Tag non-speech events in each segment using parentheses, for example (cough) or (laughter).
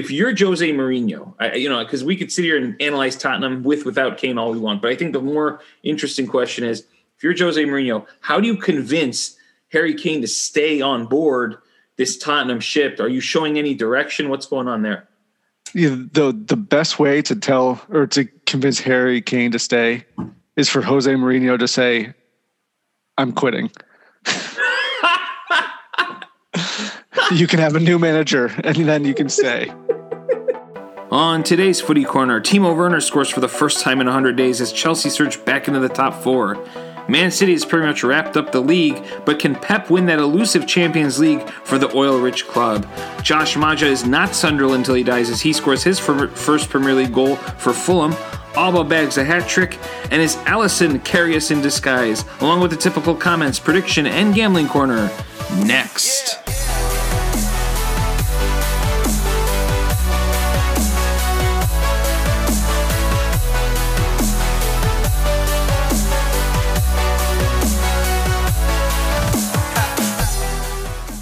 if you're Jose Mourinho, I, you know, because we could sit here and analyze Tottenham with without Kane all we want, but I think the more interesting question is if you're Jose Mourinho, how do you convince Harry Kane to stay on board this Tottenham ship? Are you showing any direction? What's going on there? Yeah, the the best way to tell or to convince Harry Kane to stay is for Jose Mourinho to say, "I'm quitting." (laughs) (laughs) you can have a new manager, and then you can stay. On today's Footy Corner, Timo Werner scores for the first time in 100 days as Chelsea surge back into the top four. Man City has pretty much wrapped up the league, but can Pep win that elusive Champions League for the oil rich club? Josh Maja is not Sunderland until he dies as he scores his first Premier League goal for Fulham. Alba bags a hat trick, and is Alisson Karius in disguise, along with the typical comments, prediction, and gambling corner. Next.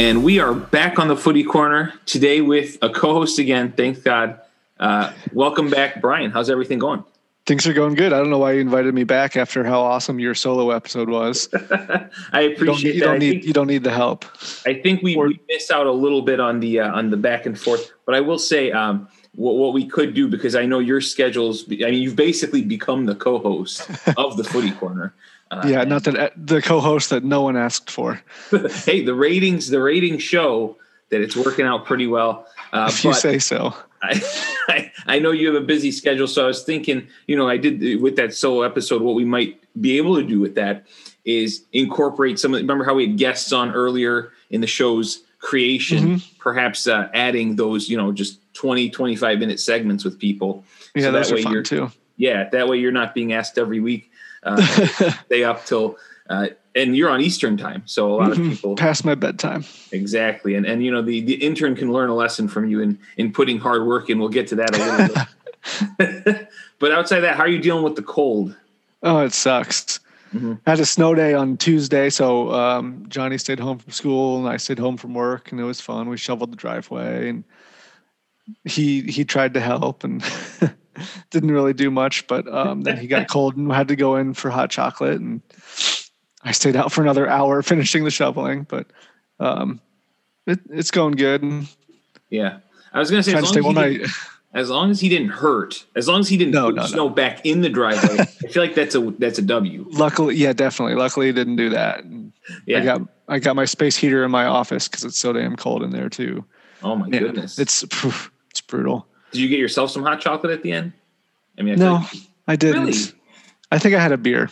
And we are back on the footy corner today with a co host again. Thank God. Uh, welcome back, Brian. How's everything going? Things are going good. I don't know why you invited me back after how awesome your solo episode was. (laughs) I appreciate you don't, you don't need think, you don't need the help. I think we, or, we missed out a little bit on the uh, on the back and forth, but I will say um, what, what we could do because I know your schedules. I mean, you've basically become the co-host (laughs) of the Footy Corner. Uh, yeah, not that uh, the co-host that no one asked for. (laughs) hey, the ratings, the ratings show that it's working out pretty well. Uh, if you say so. (laughs) I, I, I know you have a busy schedule, so I was thinking, you know, I did with that solo episode. What we might be able to do with that is incorporate some. of Remember how we had guests on earlier in the show's creation, mm-hmm. perhaps uh, adding those, you know, just 20, 25 minute segments with people. Yeah, so that way fun too. Yeah, that way you're not being asked every week (laughs) stay up till uh, and you're on Eastern time, so a lot mm-hmm. of people past my bedtime. Exactly, and and you know the the intern can learn a lesson from you in in putting hard work in. We'll get to that a little bit. (laughs) (laughs) but outside that, how are you dealing with the cold? Oh, it sucks. Mm-hmm. I had a snow day on Tuesday, so um, Johnny stayed home from school and I stayed home from work, and it was fun. We shoveled the driveway, and he he tried to help, and (laughs) didn't really do much, but um, then he got (laughs) cold and had to go in for hot chocolate, and I stayed out for another hour (laughs) finishing the shoveling. But um, it, it's going good. Yeah, I was gonna say as long as, he as long as he didn't hurt, as long as he didn't no, put no, snow no. back in the driveway, I feel like that's a that's a W. Luckily, yeah, definitely. Luckily, he didn't do that. yeah, I got I got my space heater in my office because it's so damn cold in there too. Oh my goodness, it's it's brutal. Did you get yourself some hot chocolate at the end? I mean, I no, like, I didn't. Really? I think I had a beer.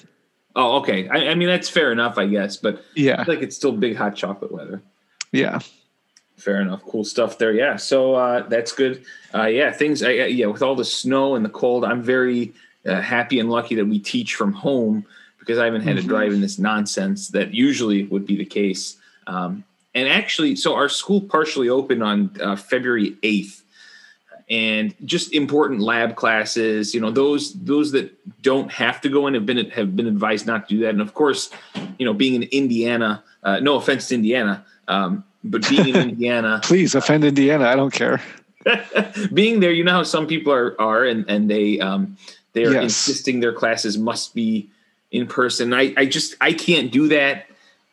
Oh, okay. I, I, mean, that's fair enough, I guess. But yeah, like it's still big hot chocolate weather. Yeah. Fair enough. Cool stuff there. Yeah. So uh, that's good. Uh, yeah, things. I, yeah, with all the snow and the cold, I'm very uh, happy and lucky that we teach from home because I haven't had mm-hmm. to drive in this nonsense that usually would be the case. Um, and actually, so our school partially opened on uh, February 8th and just important lab classes you know those those that don't have to go in have been have been advised not to do that and of course you know being in indiana uh, no offense to indiana um, but being in (laughs) indiana please offend indiana i don't care (laughs) being there you know how some people are are and and they um they are yes. insisting their classes must be in person i i just i can't do that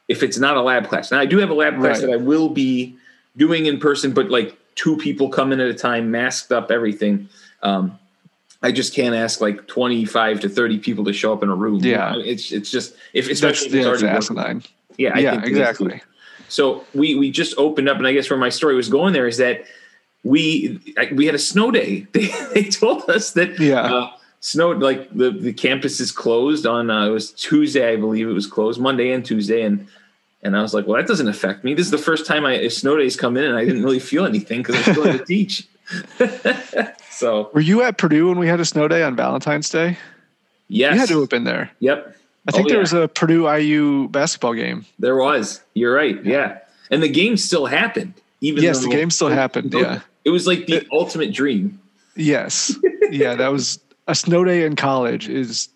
if it's not a lab class now i do have a lab class right. that i will be doing in person but like two people come in at a time, masked up, everything. Um, I just can't ask like 25 to 30 people to show up in a room. Yeah. It's, it's just, if especially That's, if it's yeah, asinine. Yeah. I yeah, exactly. So we, we just opened up and I guess where my story was going there is that we, we had a snow day. (laughs) They, they told us that, yeah. Uh, snowed like the, the campus is closed on, uh, it was Tuesday, I believe it was closed Monday and Tuesday. And and I was like, well, that doesn't affect me. This is the first time I snow days come in and I didn't really feel anything because I still had to (laughs) teach. (laughs) so were you at Purdue when we had a snow day on Valentine's Day? Yes. You had to have been there. Yep. I think oh, there yeah. was a Purdue IU basketball game. There was. You're right. Yeah. And the game still happened. Even yes, the game still happened. Yeah. It was like the it, ultimate dream. Yes. yeah, that was a snow day in college is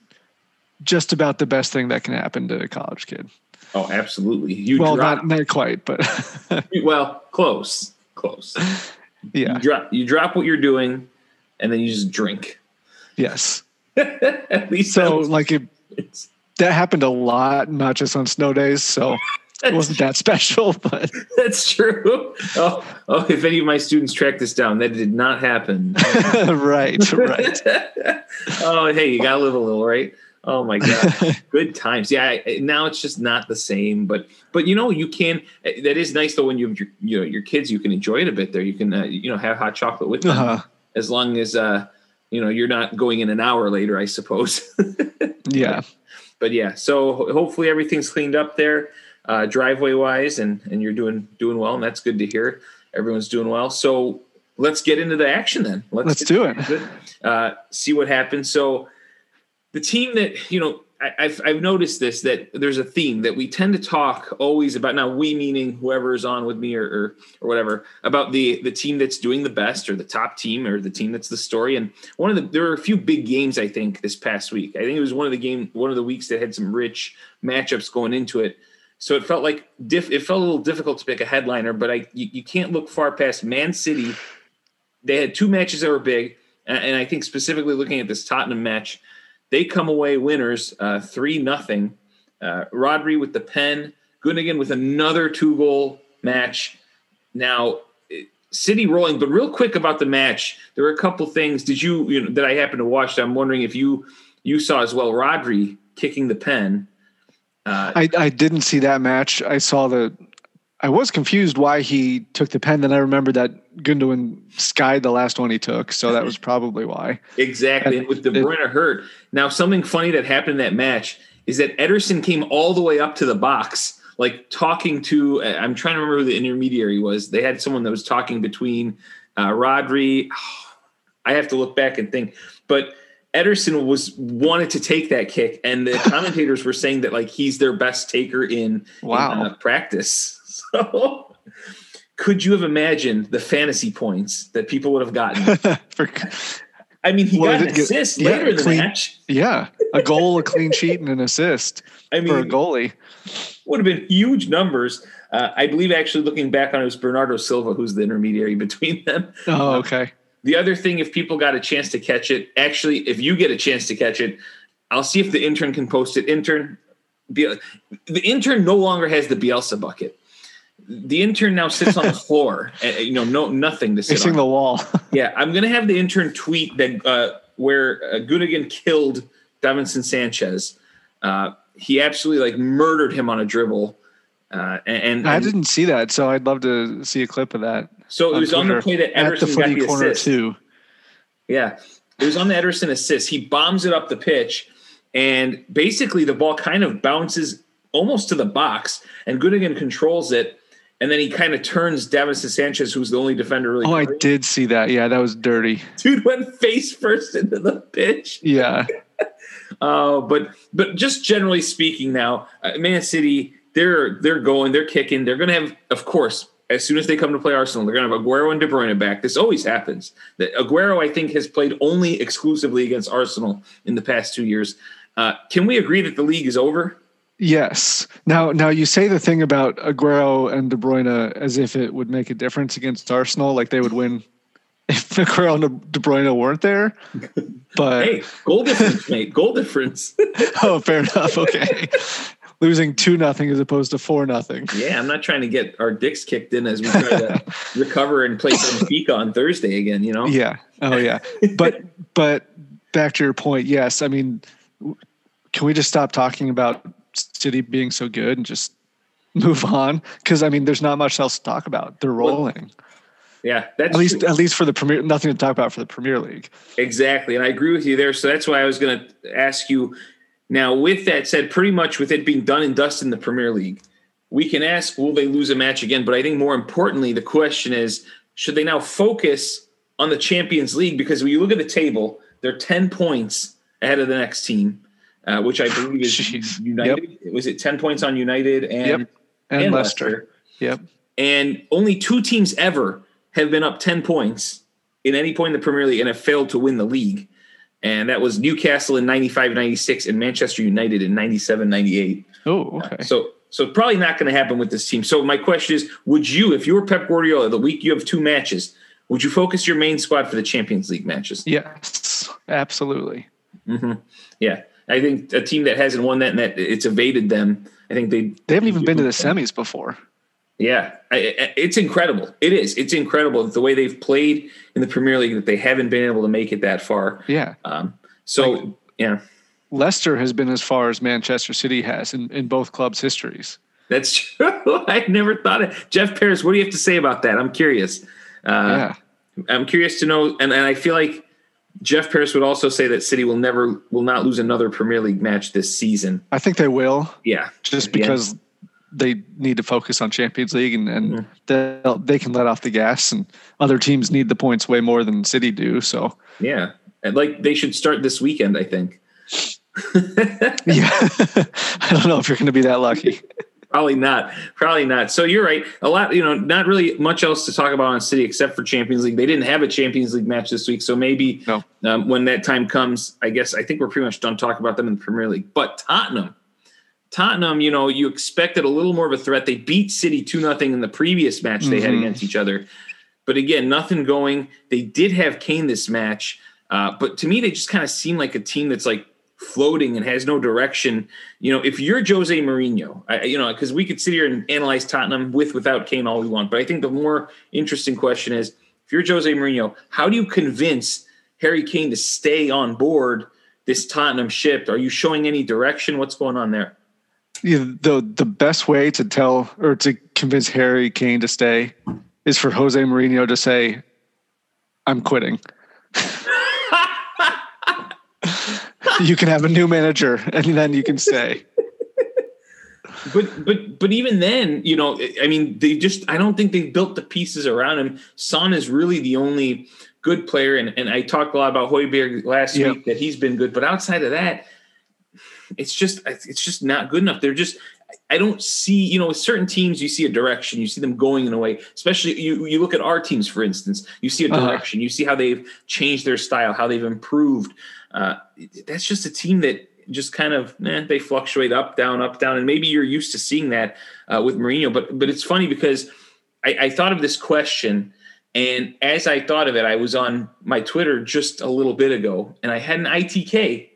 just about the best thing that can happen to a college kid. Oh, absolutely. You well, drop. not not quite, but (laughs) well, close, close. Yeah. You drop you drop what you're doing, and then you just drink. Yes. (laughs) At least So like it, it's- that happened a lot, not just on snow days. So (laughs) it wasn't that special, but That's true. Oh, oh, if any of my students track this down, that did not happen. right, right. oh, hey, you gotta live a little, right? Oh my god, (laughs) good times. Yeah, now it's just not the same, but but you know you can. That is nice though when you have your you know your kids, you can enjoy it a bit there. You can uh, you know have hot chocolate with them Uh-huh. as long as uh you know you're not going in an hour later, I suppose. (laughs) Yeah. but yeah, so hopefully everything's cleaned up there, uh, driveway wise, and and you're doing doing well, and that's good to hear. Everyone's doing well. So let's get into the action then. Let's get do it. into Uh, see what happens. So the team that you know. I- I've, I've noticed this that there's a theme that we tend to talk always about now we meaning whoever is on with me or, or or whatever about the the team that's doing the best or the top team or the team that's the story. And one of the there were a few big games I think this past week. I think it was one of the game one of the weeks that had some rich matchups going into it. So it felt like diff it felt a little difficult to pick a headliner but I you, you can't look far past Man City. They had two matches that were big and I think specifically looking at this Tottenham match they come away winners uh, three nothing. Uh, Rodri with the pen, Gundogan with another two goal match. Now City rolling, but real quick about the match, there were a couple things. Did you, you know, that I happened to watch? That I'm wondering if you you saw as well. Rodri kicking the pen. Uh, I, I didn't see that match. I saw the. I was confused why he took the pen. Then I remembered that Gundogan skied the last one he took, so that was (laughs) probably why. Exactly. And with De Bruyne hurt. Now, something funny that happened in that match is that Ederson came all the way up to the box, like talking to, I'm trying to remember who the intermediary was. They had someone that was talking between uh, Rodri. (sighs) I have to look back and think. But Ederson was wanted to take that kick, and the (laughs) commentators were saying that like he's their best taker in, Wow. in, uh, practice. So could you have imagined the fantasy points that people would have gotten? (laughs) For- I mean, he Well, got an get- assist yeah, later in the match. yeah, a goal, a clean sheet, and an assist (laughs) I for a goalie. would have been huge numbers. Uh, I believe actually looking back on it was Bernardo Silva who's the intermediary (laughs) between them. Oh, okay. The other thing, if people got a chance to catch it, actually, if you get a chance to catch it, I'll see if the intern can post it. Intern, the intern no longer has the Bielsa bucket. The intern now sits on the (laughs) floor. And, you know, no nothing to sit Facing on. the wall. (laughs) Yeah, I'm gonna have the intern tweet that uh, where uh, Gundogan killed Davinson Sanchez. Uh, he absolutely like murdered him on a dribble, uh, and, and, I didn't see that, so I'd love to see a clip of that. so it was on the play that Ederson got the corner assist. too. Yeah, it was on the Ederson assist. He bombs it up the pitch, and basically the ball kind of bounces almost to the box, and Gundogan controls it, and then he kind of turns Davinson Sanchez, who's the only defender really. Oh, I did see that. Yeah, that was dirty. Dude went face first into the pitch. Yeah, (laughs) Uh, but but just generally speaking, now uh, Man City they're they're going, they're kicking, they're going to have, of course, as soon as they come to play Arsenal, they're going to have Aguero and De Bruyne back. This always happens. That Aguero, I think, has played only exclusively against Arsenal in the past two years. Uh, can we agree that the league is over? Yes. Now, now you say the thing about Aguero and De Bruyne as if it would make a difference against Arsenal, like they would win (laughs) if Aguero and De Bruyne weren't there. (laughs) But Hey, goal difference, (laughs) mate. Goal difference. oh, fair enough. Okay, losing two nothing as opposed to four nothing. yeah, I'm not trying to get our dicks kicked in as we try to recover and play Benfica on Thursday again. You know. Yeah. Oh, yeah. But but back to your point. Yes. I mean, can we just stop talking about City being so good and just (laughs) move on? Because I mean, there's not much else to talk about. They're rolling. Yeah, that's at least true. at least for the premier nothing to talk about for the premier league Exactly. And I agree with you there. So that's why I was going to ask you now, with that said, pretty much with it being done and dust in the Premier League, we can ask, will they lose a match again? But I think more importantly, the question is, should they now focus on the Champions League? Because when you look at the table, they're 10 points ahead of the next team, uh, which I believe is Jeez. United. Was it 10 points on United and, Yep. and, and leicester. Leicester? yep And only two teams ever have been up 10 points in any point in the Premier League and have failed to win the league. And that was Newcastle in 95 96 and Manchester United in 97 98. oh okay So, so probably not going to happen with this team. So, my question is Would you, if you were Pep Guardiola, the week you have two matches, Would you focus your main squad for the Champions League matches? Yes, absolutely. Mm-hmm. Yeah, I think a team that hasn't won that and that it's evaded them. I think they they haven't even been to the semis before. Yeah, I, it's incredible. It is. It's incredible the way they've played in the Premier League that they haven't been able to make it that far. Yeah. Um, so like, yeah, Leicester has been as far as Manchester City has in, in both clubs' histories. That's (laughs) true. I never thought it. Jeff Paris, what do you have to say about that? I'm curious. Uh, yeah. I'm curious to know, and, and I feel like Jeff Paris would also say that City will never will not lose another Premier League match this season. I think they will. Yeah, just because they need to focus on Champions League and, and mm-hmm. they can let off the gas, and other teams need the points way more than City do. So yeah, and like they should start this weekend. I think. (laughs) yeah, (laughs) I don't know if you're going to be that lucky. (laughs) Probably not. Probably not. So you're right. A lot, you know, not really much else to talk about on City except for Champions League. They didn't have a Champions League match this week, so maybe no. um, when that time comes, I guess I think we're pretty much done talking about them in the Premier League. But Tottenham, Tottenham, you know, you expected a little more of a threat. They beat City two nothing in the previous match they mm-hmm. had against each other, but again, nothing going. They did have Kane this match, uh, but to me, they just kind of seem like a team that's like floating and has no direction. You know, if you're Jose Mourinho, I, you know, because we could sit here and analyze Tottenham with without Kane all we want, but I think the more interesting question is if you're Jose Mourinho, how do you convince Harry Kane to stay on board this Tottenham ship? Are you showing any direction? What's going on there? Yeah, the the best way to tell or to convince Harry Kane to stay is for Jose Mourinho to say, "I'm quitting." You can have a new manager and then you can stay. but but but even then, you know, I mean, they just I don't think they built the pieces around him. Son is really the only good player, and and I talked a lot about Højbjerg last yeah. week that he's been good, but outside of that, it's just it's just not good enough. They're just I don't see, you know, with certain teams, you see a direction, you see them going in a way, especially you, you look at our teams, for instance, you see a uh-huh. direction, uh-huh. you see how they've changed their style, how they've improved. Uh, that's just a team that just kind of eh, they fluctuate up, down, up, down, and maybe you're used to seeing that uh, with Mourinho. But but it's funny because I, I thought of this question, and as I thought of it, I was on my Twitter just a little bit ago, and I had an ITK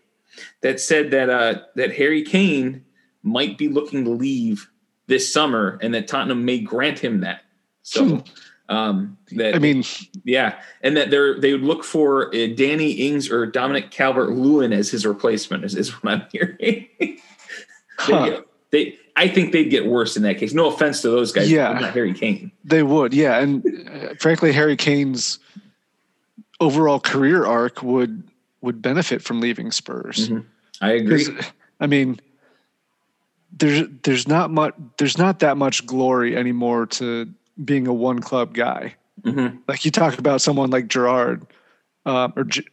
that said that uh, that Harry Kane might be looking to leave this summer, and that Tottenham may grant him that. So. Um, that I mean, yeah, and that they're they would look for uh, Danny Ings or Dominic Calvert Lewin as his replacement. Is, is what I'm hearing. (laughs) huh. they, they, I think they'd get worse in that case. No offense to those guys. Yeah, not Harry Kane. They would. Yeah, and uh, frankly, Harry Kane's overall career arc would would benefit from leaving Spurs. Mm-hmm. I agree. I mean, there's there's not much there's not that much glory anymore to being a one club guy. Mm-hmm. Like you talk about someone like Gerrard uh, or G-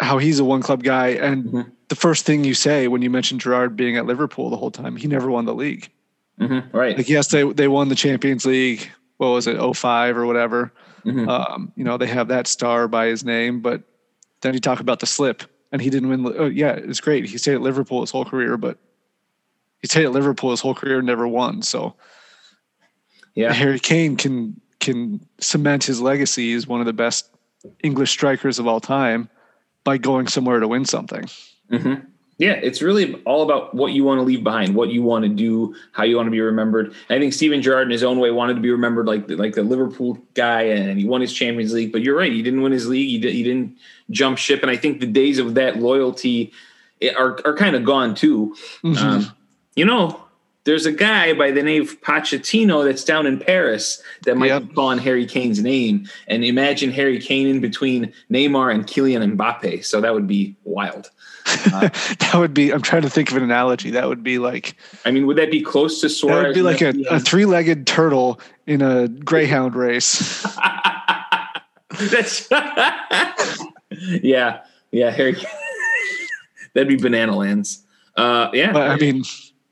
how he's a one club guy, and mm-hmm. the first thing you say when you mention Gerrard being at Liverpool the whole time, he never won the league. Mm-hmm. Right? Like yes, they they won the Champions League. What was it, 05 or whatever? Mm-hmm. Um, you know, they have that star by his name, but then you talk about the slip, and he didn't win. Oh, yeah, it's great. He stayed at Liverpool his whole career, but he stayed at Liverpool his whole career, never won. So yeah, Harry Kane can can cement his legacy as one of the best English strikers of all time by going somewhere to win something. Mm-hmm. Yeah, it's really all about what you want to leave behind, what you want to do, how you want to be remembered. And I think Steven Gerrard, in his own way, wanted to be remembered like the, like the Liverpool guy, and he won his Champions League. But you're right, he didn't win his league. He, did, he didn't jump ship, and I think the days of that loyalty are are kind of gone too. Mm-hmm. Um, you know, there's a guy by the name of Pochettino that's down in Paris that might yep. be calling Harry Kane's name. And imagine Harry Kane in between Neymar and Kylian Mbappe. So that would be wild. Uh, (laughs) that would be. I'm trying to think of an analogy. That would be like. I mean, would that be close to Suarez? That would be like a, a three-legged turtle in a greyhound race. (laughs) That's. (laughs) yeah, yeah, Harry. That'd be banana lands. Uh, yeah, but, I mean,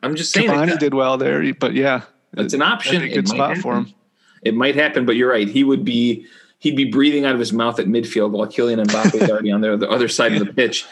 I'm just saying. Cavani that, did well there, but yeah, it's an option. A good spot happen. for him. It might happen, but you're right. He would be he'd be breathing out of his mouth at midfield while Kylian Mbappe is already on the, the other side of the pitch.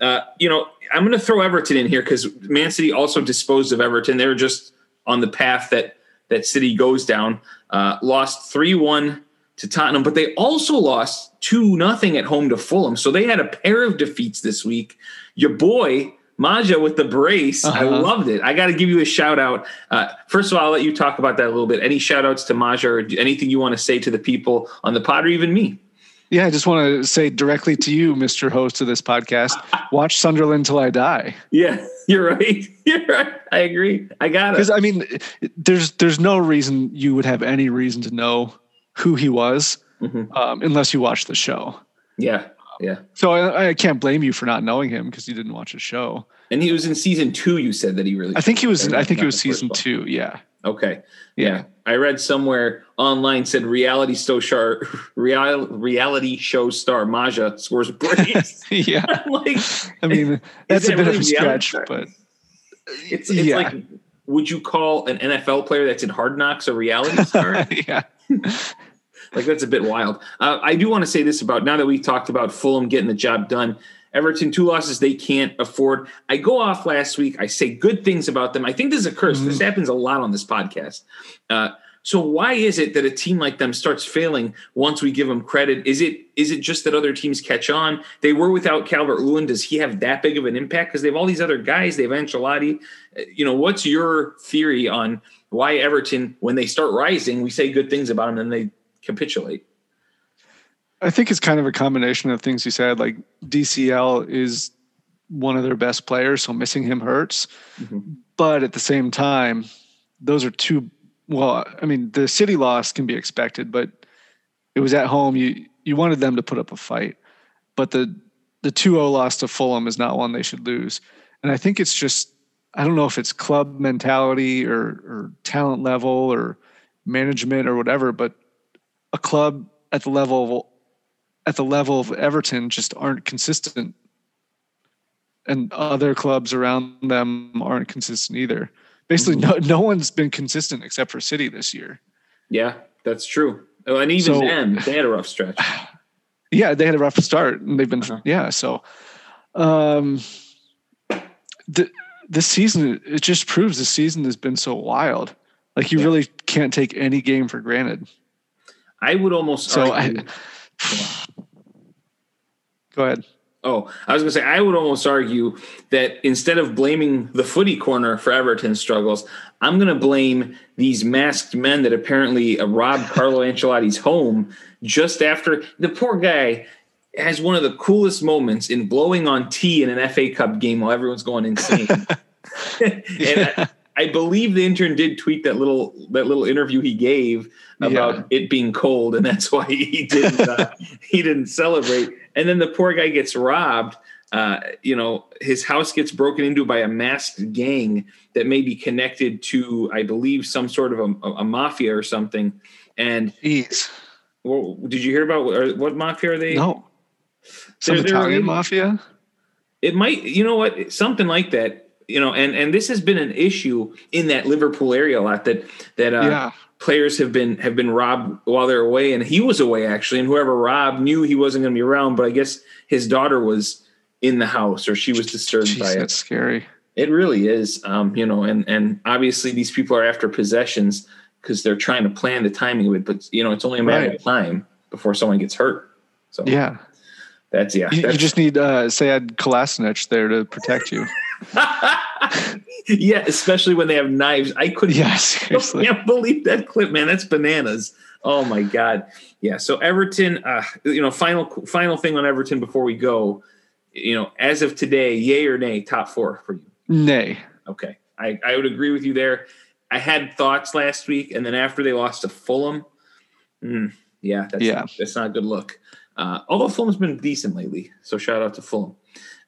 Uh, you know, I'm going to throw Everton in here because Man City also disposed of Everton. They were just on the path that that City goes down. Uh, lost three one to Tottenham, but they also lost two nothing at home to Fulham. So they had a pair of defeats this week. Your boy Maja with the brace. Uh-huh. I loved it. I got to give you a shout out. Uh, first of all, I'll let you talk about that a little bit. Any shout outs to Maja or anything you want to say to the people on the pod or even me? Yeah, I just want to say directly to you, Mr. Host of this podcast, watch Sunderland till I die. Yeah, (laughs) you're right. (laughs) You're right. I agree. I got it. Because I mean, there's there's no reason you would have any reason to know who he was mm-hmm. um, unless you watch the show. Yeah. Yeah. So I, I can't blame you for not knowing him because you didn't watch the show. And he was in season two. You said that he really. I think he was. In, I think it was season two. Yeah. Okay. Yeah. yeah. I read somewhere online said reality show star (laughs) real, reality show star Maja scores brace. (laughs) yeah. (laughs) like, I mean, that's a bit really of a stretch, star? but it's, it's yeah. like, would you call an NFL player that's in Hard Knocks a reality star? yeah. Like that's a bit wild. Uh, I do want to say this about now that we talked about Fulham getting the job done. Everton, two losses they can't afford. I go off last week. I say good things about them. I think this is a curse. Mm-hmm. This happens a lot on this podcast. Uh, so why is it that a team like them starts failing once we give them credit? Is it is it just that other teams catch on? They were without Calvert Lewin. Does he have that big of an impact? Because they have all these other guys. They have Ancelotti. Uh, you know, what's your theory on why Everton, when they start rising, we say good things about them and they capitulate? I think it's kind of a combination of things you said. Like DCL is one of their best players, so missing him hurts. Mm-hmm. But at the same time, those are two. Well, I mean, the city loss can be expected, but it was at home. You you wanted them to put up a fight, but the the 2-0 loss to Fulham is not one they should lose. And I think it's just I don't know if it's club mentality or or talent level or management or whatever, but a club at the level of at the level of Everton just aren't consistent. And other clubs around them aren't consistent either. Basically, mm-hmm. no no one's been consistent except for City this year. Yeah, that's true. Oh, and even so, them, they had a rough stretch. (sighs) Yeah, they had a rough start, and they've been uh-huh. yeah. So, um, the this season it just proves the season has been so wild. Like you yeah. really can't take any game for granted. I would almost so argue, I, (sighs) Go ahead. Oh, I was going to say, I would almost argue that instead of blaming the footy corner for Everton's struggles, I'm going to blame these masked men that apparently uh, robbed Carlo Ancelotti's home just after the poor guy has one of the coolest moments in blowing on tea in an FA Cup game while everyone's going insane. (laughs) (laughs) and I, I, believe the intern did tweet that little that little interview he gave about yeah. it being cold, and (laughs) that's why he didn't uh, he didn't celebrate and then the poor guy gets robbed. Uh, you know, his house gets broken into by a masked gang that may be connected to, I believe, some sort of a, a mafia or something. And Jeez. Well, did you hear about what, mafia are they? No. Some they're, Italian they're, mafia. It might, you know what, something like that. You know, and and this has been an issue in that Liverpool area a lot. That that uh, yeah players have been have been robbed while they're away, and he was away actually, and whoever robbed knew he wasn't going to be around. But I guess his daughter was in the house, or she was disturbed Jeez, by it. That's scary. It really is, um, you know, and and obviously these people are after possessions because they're trying to plan the timing of it. But you know, it's only a matter right. of time before someone gets hurt. So yeah, that's yeah. You, that's, you just need uh, Sead Kolasinac there to protect you. (laughs) yeah, especially when they have knives. I couldn't. Yeah, (laughs) seriously. I can't believe that clip, man. That's bananas. Oh my god. Yeah. So Everton, uh, you know, final final thing on Everton before we go. You know, as of today, yay or nay, top four for you? Nay. Okay, I I would agree with you there. I had thoughts last week, and then after they lost to Fulham, mm, yeah, that's yeah, that's not a good look. Uh, although Fulham's been decent lately, so shout out to Fulham.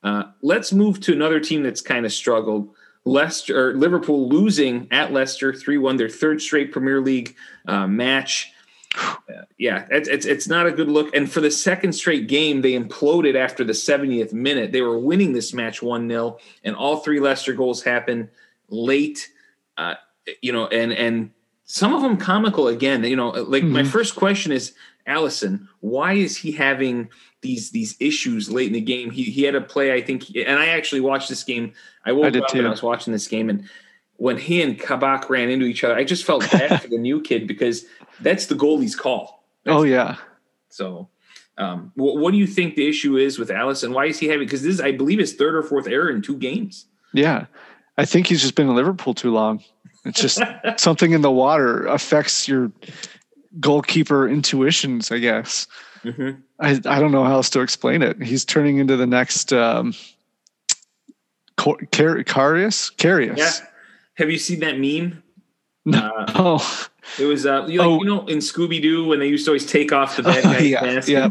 Uh, let's move to another team that's kind of struggled. Leicester, Liverpool losing at Leicester three one, their third straight Premier League uh, match. Uh, yeah, it's, it's it's not a good look. And for the second straight game, they imploded after the 70th minute. They were winning this match one 0 and all three Leicester goals happened late. Uh, you know, and and some of them comical again. You know, like mm-hmm. my first question is, Alisson, why is he having these these issues late in the game. He he had a play, I think, and I actually watched this game. I woke I up too. and I was watching this game, and when he and Kabak ran into each other, I just felt bad for the new kid because that's the goalie's call. oh yeah. So, um, what, what do you think the issue is with Alisson? Why is he having? Because this is, I believe, his third or fourth error in two games. Yeah, I think he's just been in Liverpool too long. It's just (laughs) something in the water affects your goalkeeper intuitions, I guess. Mm-hmm. I I don't know how else to explain it. He's turning into the next um, Car- Karius. Karius. Yeah. Have you seen that meme? No. Uh, (laughs) oh. It was uh, you, like, oh. you know in Scooby Doo when they used to always take off the bad (laughs) guy's yeah, mask. Yeah.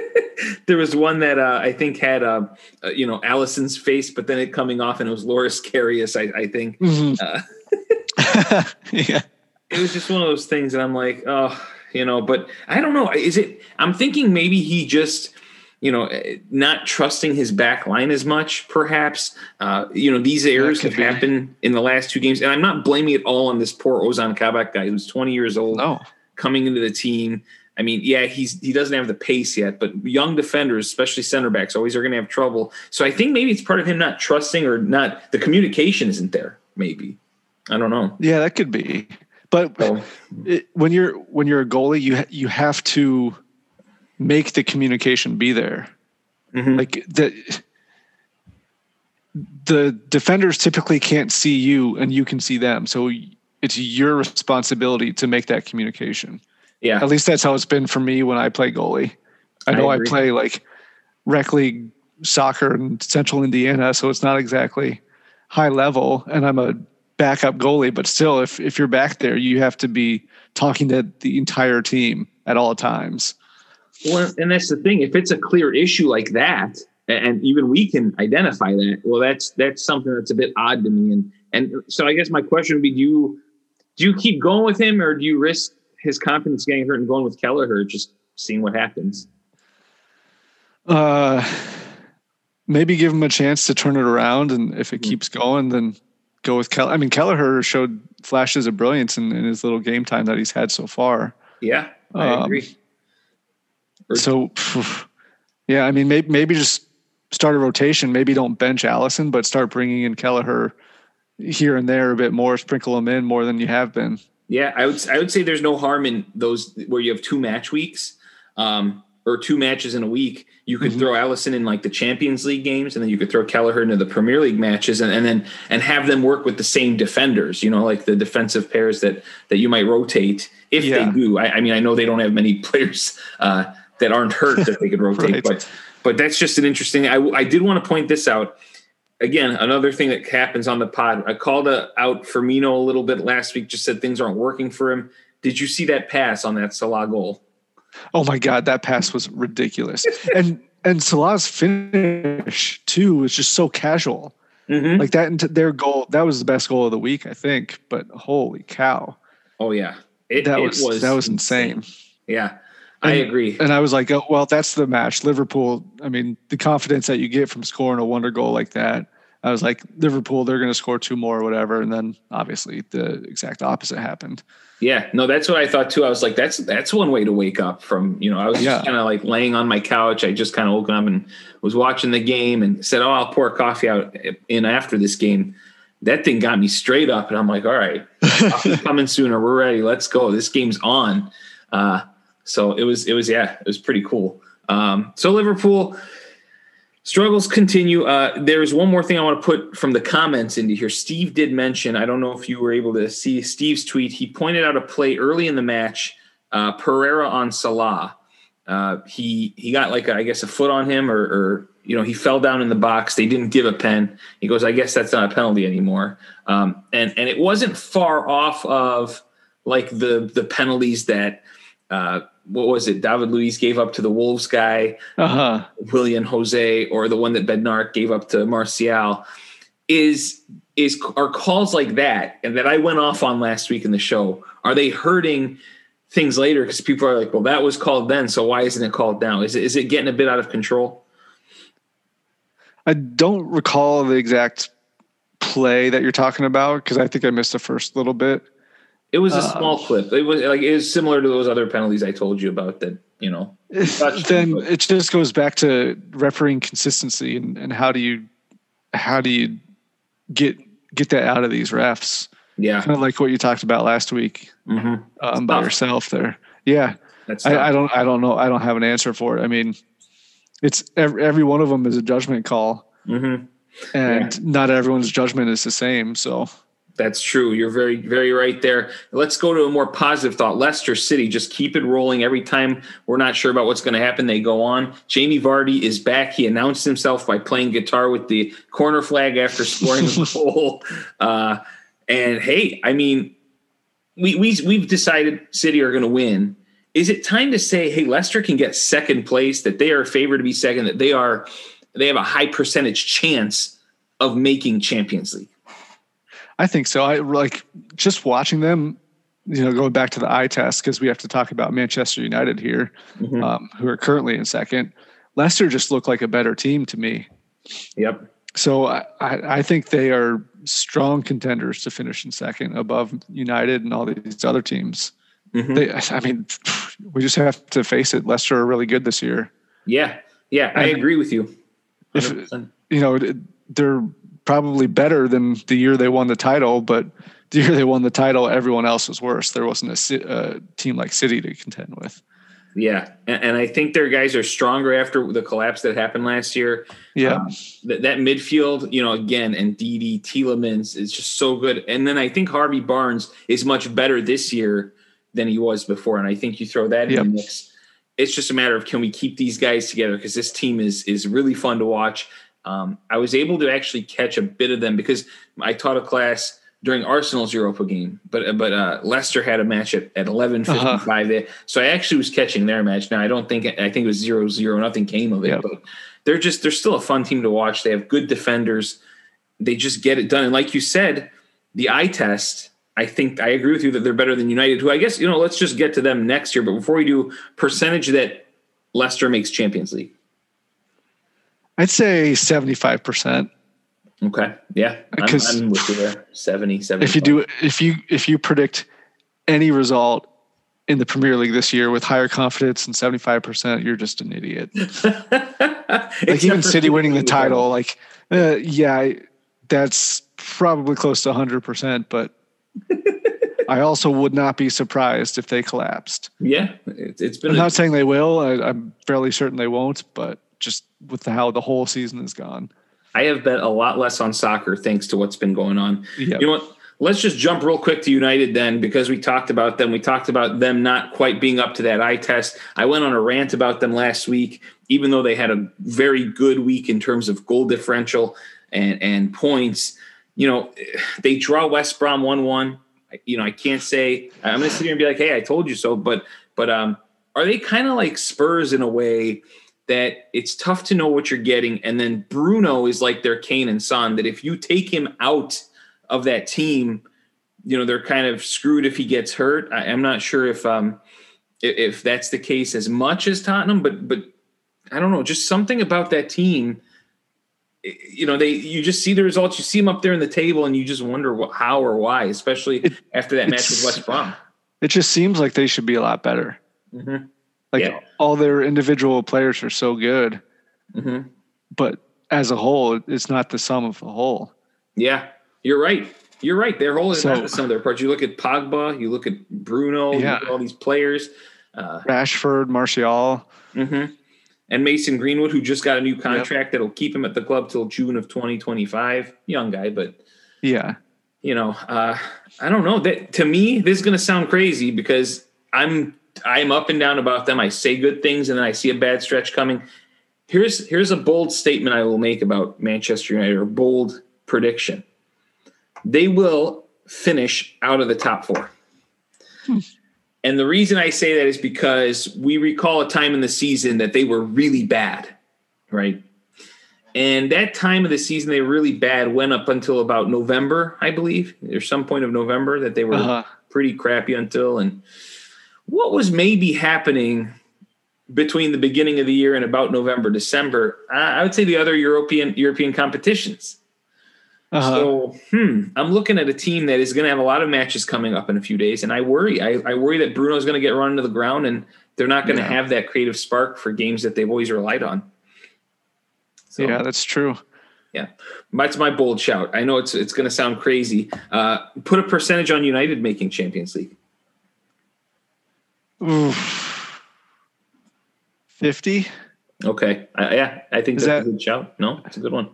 (laughs) there was one that uh, I think had uh, uh, you know Alisson's face, but then it coming off and it was Loris Karius. I, I think. Mm-hmm. Uh, yeah. It was just one of those things, and I'm like, oh, you know, but I don't know. Is it? I'm thinking maybe he just you know, not trusting his back line as much, perhaps. Uh, you know, these errors have be. happened in the last two games. And I'm not blaming it all on this poor Ozan Kabak guy who's 20 years old no. coming into the team. I mean, yeah, he's he doesn't have the pace yet, but young defenders, especially center backs, always are going to have trouble. So I think maybe it's part of him not trusting or not the communication isn't there. Maybe I don't know. Yeah, that could be. But so, it, when you're when you're a goalie, you ha- you have to make the communication be there. Mm-hmm. Like the the defenders typically can't see you and you can see them. So it's your responsibility to make that communication. Yeah. At least that's how it's been for me when I play goalie. I know I, I play like rec league soccer in central Indiana, so it's not exactly high level and I'm a backup goalie, but still if if you're back there, you have to be talking to the entire team at all times. Well, and that's the thing. If it's a clear issue like that, and even we can identify that, well, that's that's something that's a bit odd to me. And and so I guess my question would be: Do you do you keep going with him, or do you risk his confidence getting hurt and going with Kelleher, just seeing what happens? Uh, maybe give him a chance to turn it around, and if it mm-hmm. keeps going, then go with Kelleher. I mean, Kelleher showed flashes of brilliance in, in, his little game time that he's had so far. Yeah, I um, agree. So, yeah, I mean, maybe maybe just start a rotation. Maybe don't bench Alisson, but start bringing in Kelleher here and there a bit more. Sprinkle them in more than you have been. Yeah, I would I would say there's no harm in those where you have two match weeks. Um, or two matches in a week, you could mm-hmm. throw Alisson in like the Champions League games, and then you could throw Kelleher into the Premier League matches, and, and then and have them work with the same defenders. You know, like the defensive pairs that that you might rotate if yeah. they do. I, I, mean, I know they don't have many (laughs) players uh, that aren't hurt that they could (laughs) rotate. right. But but that's just an interesting. I, I did want to point this out. Again, another thing that happens on the pod. I called a, out Firmino a little bit last week. Just said things aren't working for him. Did you see that pass on that Salah goal? Oh my god, that pass was ridiculous. and and Salah's finish too was just so casual. Mm-hmm. Like that into their goal, that was the best goal of the week, I think. But holy cow! Oh yeah, it, that it was, was, that was insane. insane. Yeah, I agree. And I was like, oh, well, that's the match. Liverpool, I mean, the confidence that you get from scoring a wonder goal like that. I was like, Liverpool, they're going to score two more or whatever. And then obviously the exact opposite happened. Yeah, no, that's what I thought too. I was like, that's that's one way to wake up from, you know, I was yeah. kind of like laying on my couch. I just kind of woke up and was watching the game and said, oh, I'll pour coffee out in after this game. That thing got me straight up. And I'm like, all right, (laughs) coming sooner. We're ready. Let's go. This game's on. Uh, so it was it was yeah it was pretty cool. Um, so Liverpool struggles continue. Uh, there's one more thing I want to put from the comments into here. Steve did mention I don't know if you were able to see Steve's tweet. He pointed out a play early in the match. Uh, Pereira on Salah. Uh, he he got like a, I guess a foot on him or, or, you know he fell down in the box. They didn't give a pen. He goes, I guess that's not a penalty anymore. Um, and and it wasn't far off of like the the penalties that uh, what was it? David Luiz gave up to the Wolves guy, uh-huh. Willian Jose, or the one that Bednarek gave up to Martial. Is is are calls like that and that I went off on last week in the show? Are they hurting things later? Because people are like, well, that was called then, so why isn't it called now? Is it is it getting a bit out of control? I don't recall the exact play that you're talking about because I think I missed the first little bit. It was a uh, small clip. It was like it was similar to those other penalties I told you about that, you know. Then it just goes back to refereeing consistency and, and how do you how do you get get that out of these refs? Yeah. Kind of like what you talked about last week mm-hmm. um, by yourself there. Yeah. That's I, I don't I don't know I don't have an answer for it. I mean, it's every, every one of them is a judgment call, Mm-hmm. and not everyone's judgment is the same. So That's true. You're very, very right there. Let's go to a more positive thought. Leicester City, just keep it rolling. Every time we're not sure about what's going to happen, they go on. Jamie Vardy is back. He announced himself by playing guitar with the corner flag after scoring the (laughs) goal. Uh, and hey, I mean, we, we, we've decided City are going to win. Is it time to say, hey, Leicester can get second place, that they are favored to be second, that they are they have a high percentage chance of making Champions League? I think so. I like just watching them. You know, going back to the eye test because we have to talk about Manchester United here, Mhm. um, who are currently in second. Leicester just looked like a better team to me. Yep. So I, I I think they are strong contenders to finish in second above United and all these other teams. Mhm. They, I mean, we just have to face it. Leicester are really good this year. Yeah, yeah, I And agree with you. if- 100%. You know, they're probably better than the year they won the title, but the year they won the title, everyone else was worse. There wasn't a ci- uh, team like City to contend with. yeah, and, and I think their guys are stronger after the collapse that happened last year. Yeah, Um, that, that midfield, you know, again, and Didi Tielemans is just so good. And then I think Harvey Barnes is much better this year than he was before. And I think you throw that Yep. in the mix. It's just a matter of can we keep these guys together because this team is is really fun to watch. Um, I was able to actually catch a bit of them because I taught a class during Arsenal's Europa game, but but uh, Leicester had a match at, at eleven fifty five there, so I actually was catching their match. Now I don't think I think it was zero zero, nothing came of it, Yep. but they're just they're still a fun team to watch. They have good defenders. They just get it done, and like you said, the eye test. I think I agree with you that they're better than United, who I guess you know. Let's just get to them next year, but before we do, percentage that Leicester makes Champions League. I'd say seventy-five percent. Okay, yeah, I'm, I'm with you there. 70, 75. If you do, if you if you predict any result in the Premier League this year with higher confidence than seventy-five percent, you're just an idiot. (laughs) like even City winning the title, like uh, yeah, I- that's probably close to hundred percent. But (laughs) I also would not be surprised if they collapsed. Yeah, it's, it's been I'm a- not saying they will. I, I'm fairly certain they won't. But just with how the whole season has gone, I have bet a lot less on soccer thanks to what's been going on. yeah, You know what? Let's just jump real quick to United then, because we talked about them. We talked about them not quite being up to that eye test. I went on a rant about them last week, even though they had a very good week in terms of goal differential and and points. You know, they draw West Brom one one. You know, I can't say I'm going to sit here and be like, "Hey, I told you so," but but um, are they kind of like Spurs in a way? That it's tough to know what you're getting. And then Bruno is like their Kane and Son, that if you take him out of that team, you know, they're kind of screwed if he gets hurt. I, I'm not sure if um if, that's the case as much as Tottenham, but but I don't know, just something about that team. You know, they you just see the results, you see them up there in the table, and you just wonder what, how or why, especially It- after that match with West Brom. it just seems like they should be a lot better. Mhm. Like Yeah. all their individual players are so good, Mhm. but as a whole, it's not the sum of the whole. Yeah, you're right. You're right. Their whole is So- not the sum of their parts. You look at Pogba, you look at Bruno, you Yeah. look at all these players, uh, Rashford, Martial, mhm. and Mason Greenwood, who just got a new contract that'll keep him at the club till June of 2025. Young guy, but yeah, you know, uh, I don't know. That to me, this is going to sound crazy because I'm I'm up and down about them. I say good things, and then I see a bad stretch coming. Here's here's a bold statement I will make about Manchester United, or bold prediction. They will finish out of the top four. And the reason I say that is because we recall a time in the season that they were really bad, right? And that time of the season they were really bad went up until about November, I believe. There's some point of November that they were uh-huh. pretty crappy until. And what was maybe happening between the beginning of the year and about November, December? I I would say the other European European competitions. Uh-huh. So, hmm, I'm looking at a team that is going to have a lot of matches coming up in a few days, and I worry. I, I worry that Bruno's going to get run into the ground, and they're not going to Yeah. have that creative spark for games that they've always relied on. So, yeah, that's true. Yeah, that's my bold shout. I know it's it's going to sound crazy. Uh, put a percentage on United making Champions League. Oof. 50. Okay, uh, yeah, I think Is that's that- a good shout. No, it's a good one.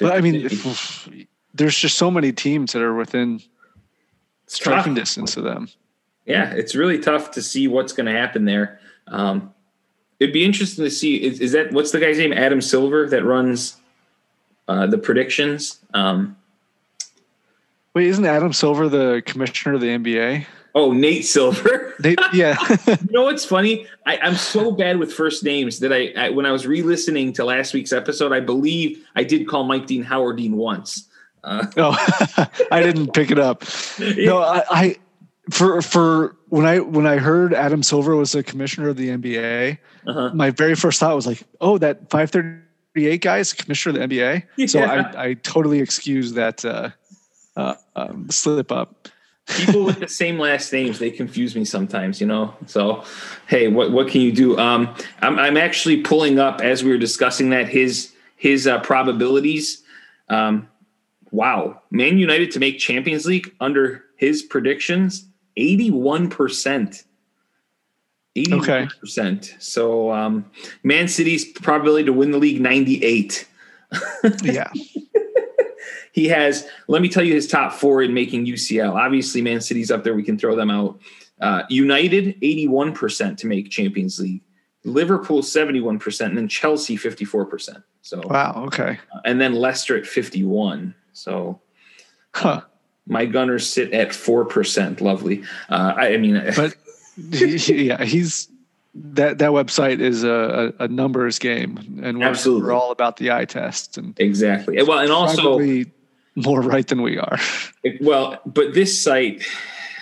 But I mean, if- there's just so many teams that are within striking distance of them. yeah, it's really tough to see what's going to happen there. Um, it'd be interesting to see. Is, is that what's the guy's name? Adam Silver that runs uh, the predictions. Um, Wait, isn't Adam Silver the commissioner of the NBA? Oh, Nate Silver. (laughs) They, yeah. you know what's funny? I, I'm so bad with first names that I, I when I was re-listening to last week's episode, I believe I did call Mike Dean Howard Dean once. Uh, no, (laughs) (laughs) I didn't pick it up. No, I, I for for when I when I heard Adam Silver was the commissioner of the NBA, uh-huh. my very first thought was like, oh, that 538 guy is commissioner of the NBA. So I, I totally excuse that uh, uh, um, slip up. People with the same last names they confuse me sometimes you know so hey what what can you do um i'm, I'm actually pulling up as we were discussing that his his uh, probabilities um wow man united to make champions league under his predictions 81% 81%. So um Man City's probability to win the league 98. (laughs) Yeah. He has, let me tell you his top four in making UCL. Obviously, Man City's up there. We can throw them out. Uh, United, 81% to make Champions League. Liverpool, 71%. And then Chelsea, 54%. So, Wow. Okay. and then Leicester at 51. So Huh. my Gunners sit at 4%. Lovely. Uh, I, I mean, (laughs) But (laughs) yeah, he's that that website is a, a, a numbers game, and we're, Absolutely. we're all about the eye test, and exactly. Well, and also, probably more right than we are. It- well, but this site,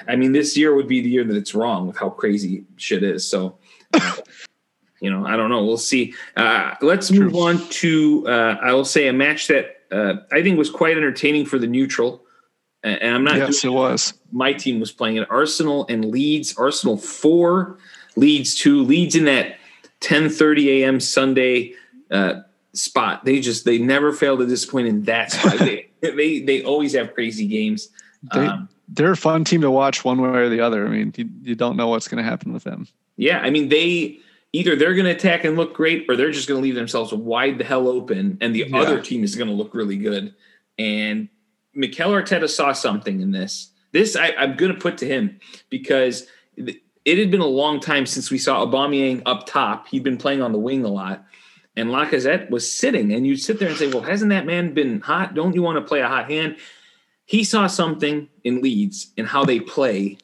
I mean, this year would be the year that it's wrong with how crazy shit is. So, (laughs) you know, I don't know. We'll see. Uh, let's move on to, uh, I will say, a match that uh, I think was quite entertaining for the neutral. And I'm not yes, it was. my team was playing at Arsenal and Leeds. Arsenal four, Leeds two. Leeds in that 10:30 a.m. Sunday uh, spot. They just they never fail to disappoint in that spot. (laughs) they, (laughs) they they always have crazy games. They, Um, they're a fun team to watch, one way or the other. I mean, you, you don't know what's going to happen with them. yeah, I mean they either they're going to attack and look great, or they're just going to leave themselves wide the hell open, and the Yeah. other team is going to look really good. And Mikel Arteta saw something in this. This I, I'm going to put to him because it had been a long time since we saw Aubameyang up top. He'd been playing on the wing a lot, and Lacazette was sitting. And you'd sit there and say, "Well, hasn't that man been hot? Don't you want to play a hot hand?" He saw something in Leeds and how they play,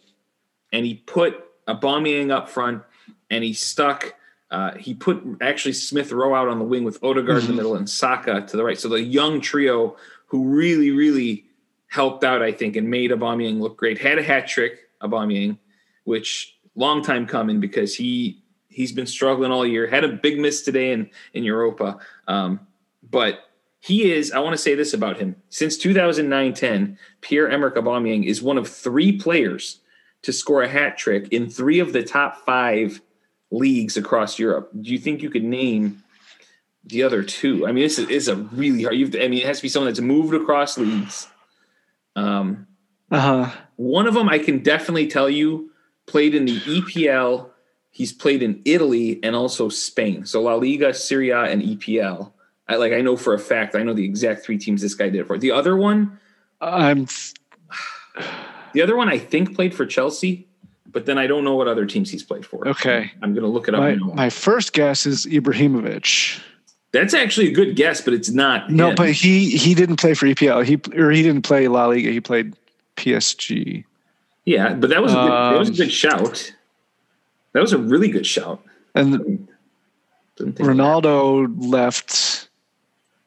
and he put Aubameyang up front, and he stuck. Uh, he put actually Smith Rowe out on the wing with Odegaard in the Mhm. middle and Saka to the right. So the young trio who really, really helped out, I think, and made Aubameyang look great. Had a hat trick, Aubameyang, which long time coming because he he's been struggling all year. Had a big miss today in in Europa, um, but he is. I want to say this about him: since 2009-10, Pierre Emerick Aubameyang is one of three players to score a hat trick in three of the top five leagues across Europe. Do you think you could name the other two? I mean, this is, a really hard. You've, I mean, it has to be someone that's moved across leagues. Um, Uh huh. one of them I can definitely tell you played in the EPL. He's played in Italy and also Spain. So La Liga, Serie A, and EPL. I like I know for a fact. I know the exact three teams this guy did for. The other one, I'm. (sighs) the other one I think played for Chelsea, but then I don't know what other teams he's played for. Okay. I'm gonna look it up. My, my first guess is Ibrahimovic. That's actually a good guess, but it's not. No, him. but he he didn't play for EPL. He or he didn't play La Liga. He played PSG. yeah, but that was a good, that was a Um, good shout. That was a really good shout. And Ronaldo left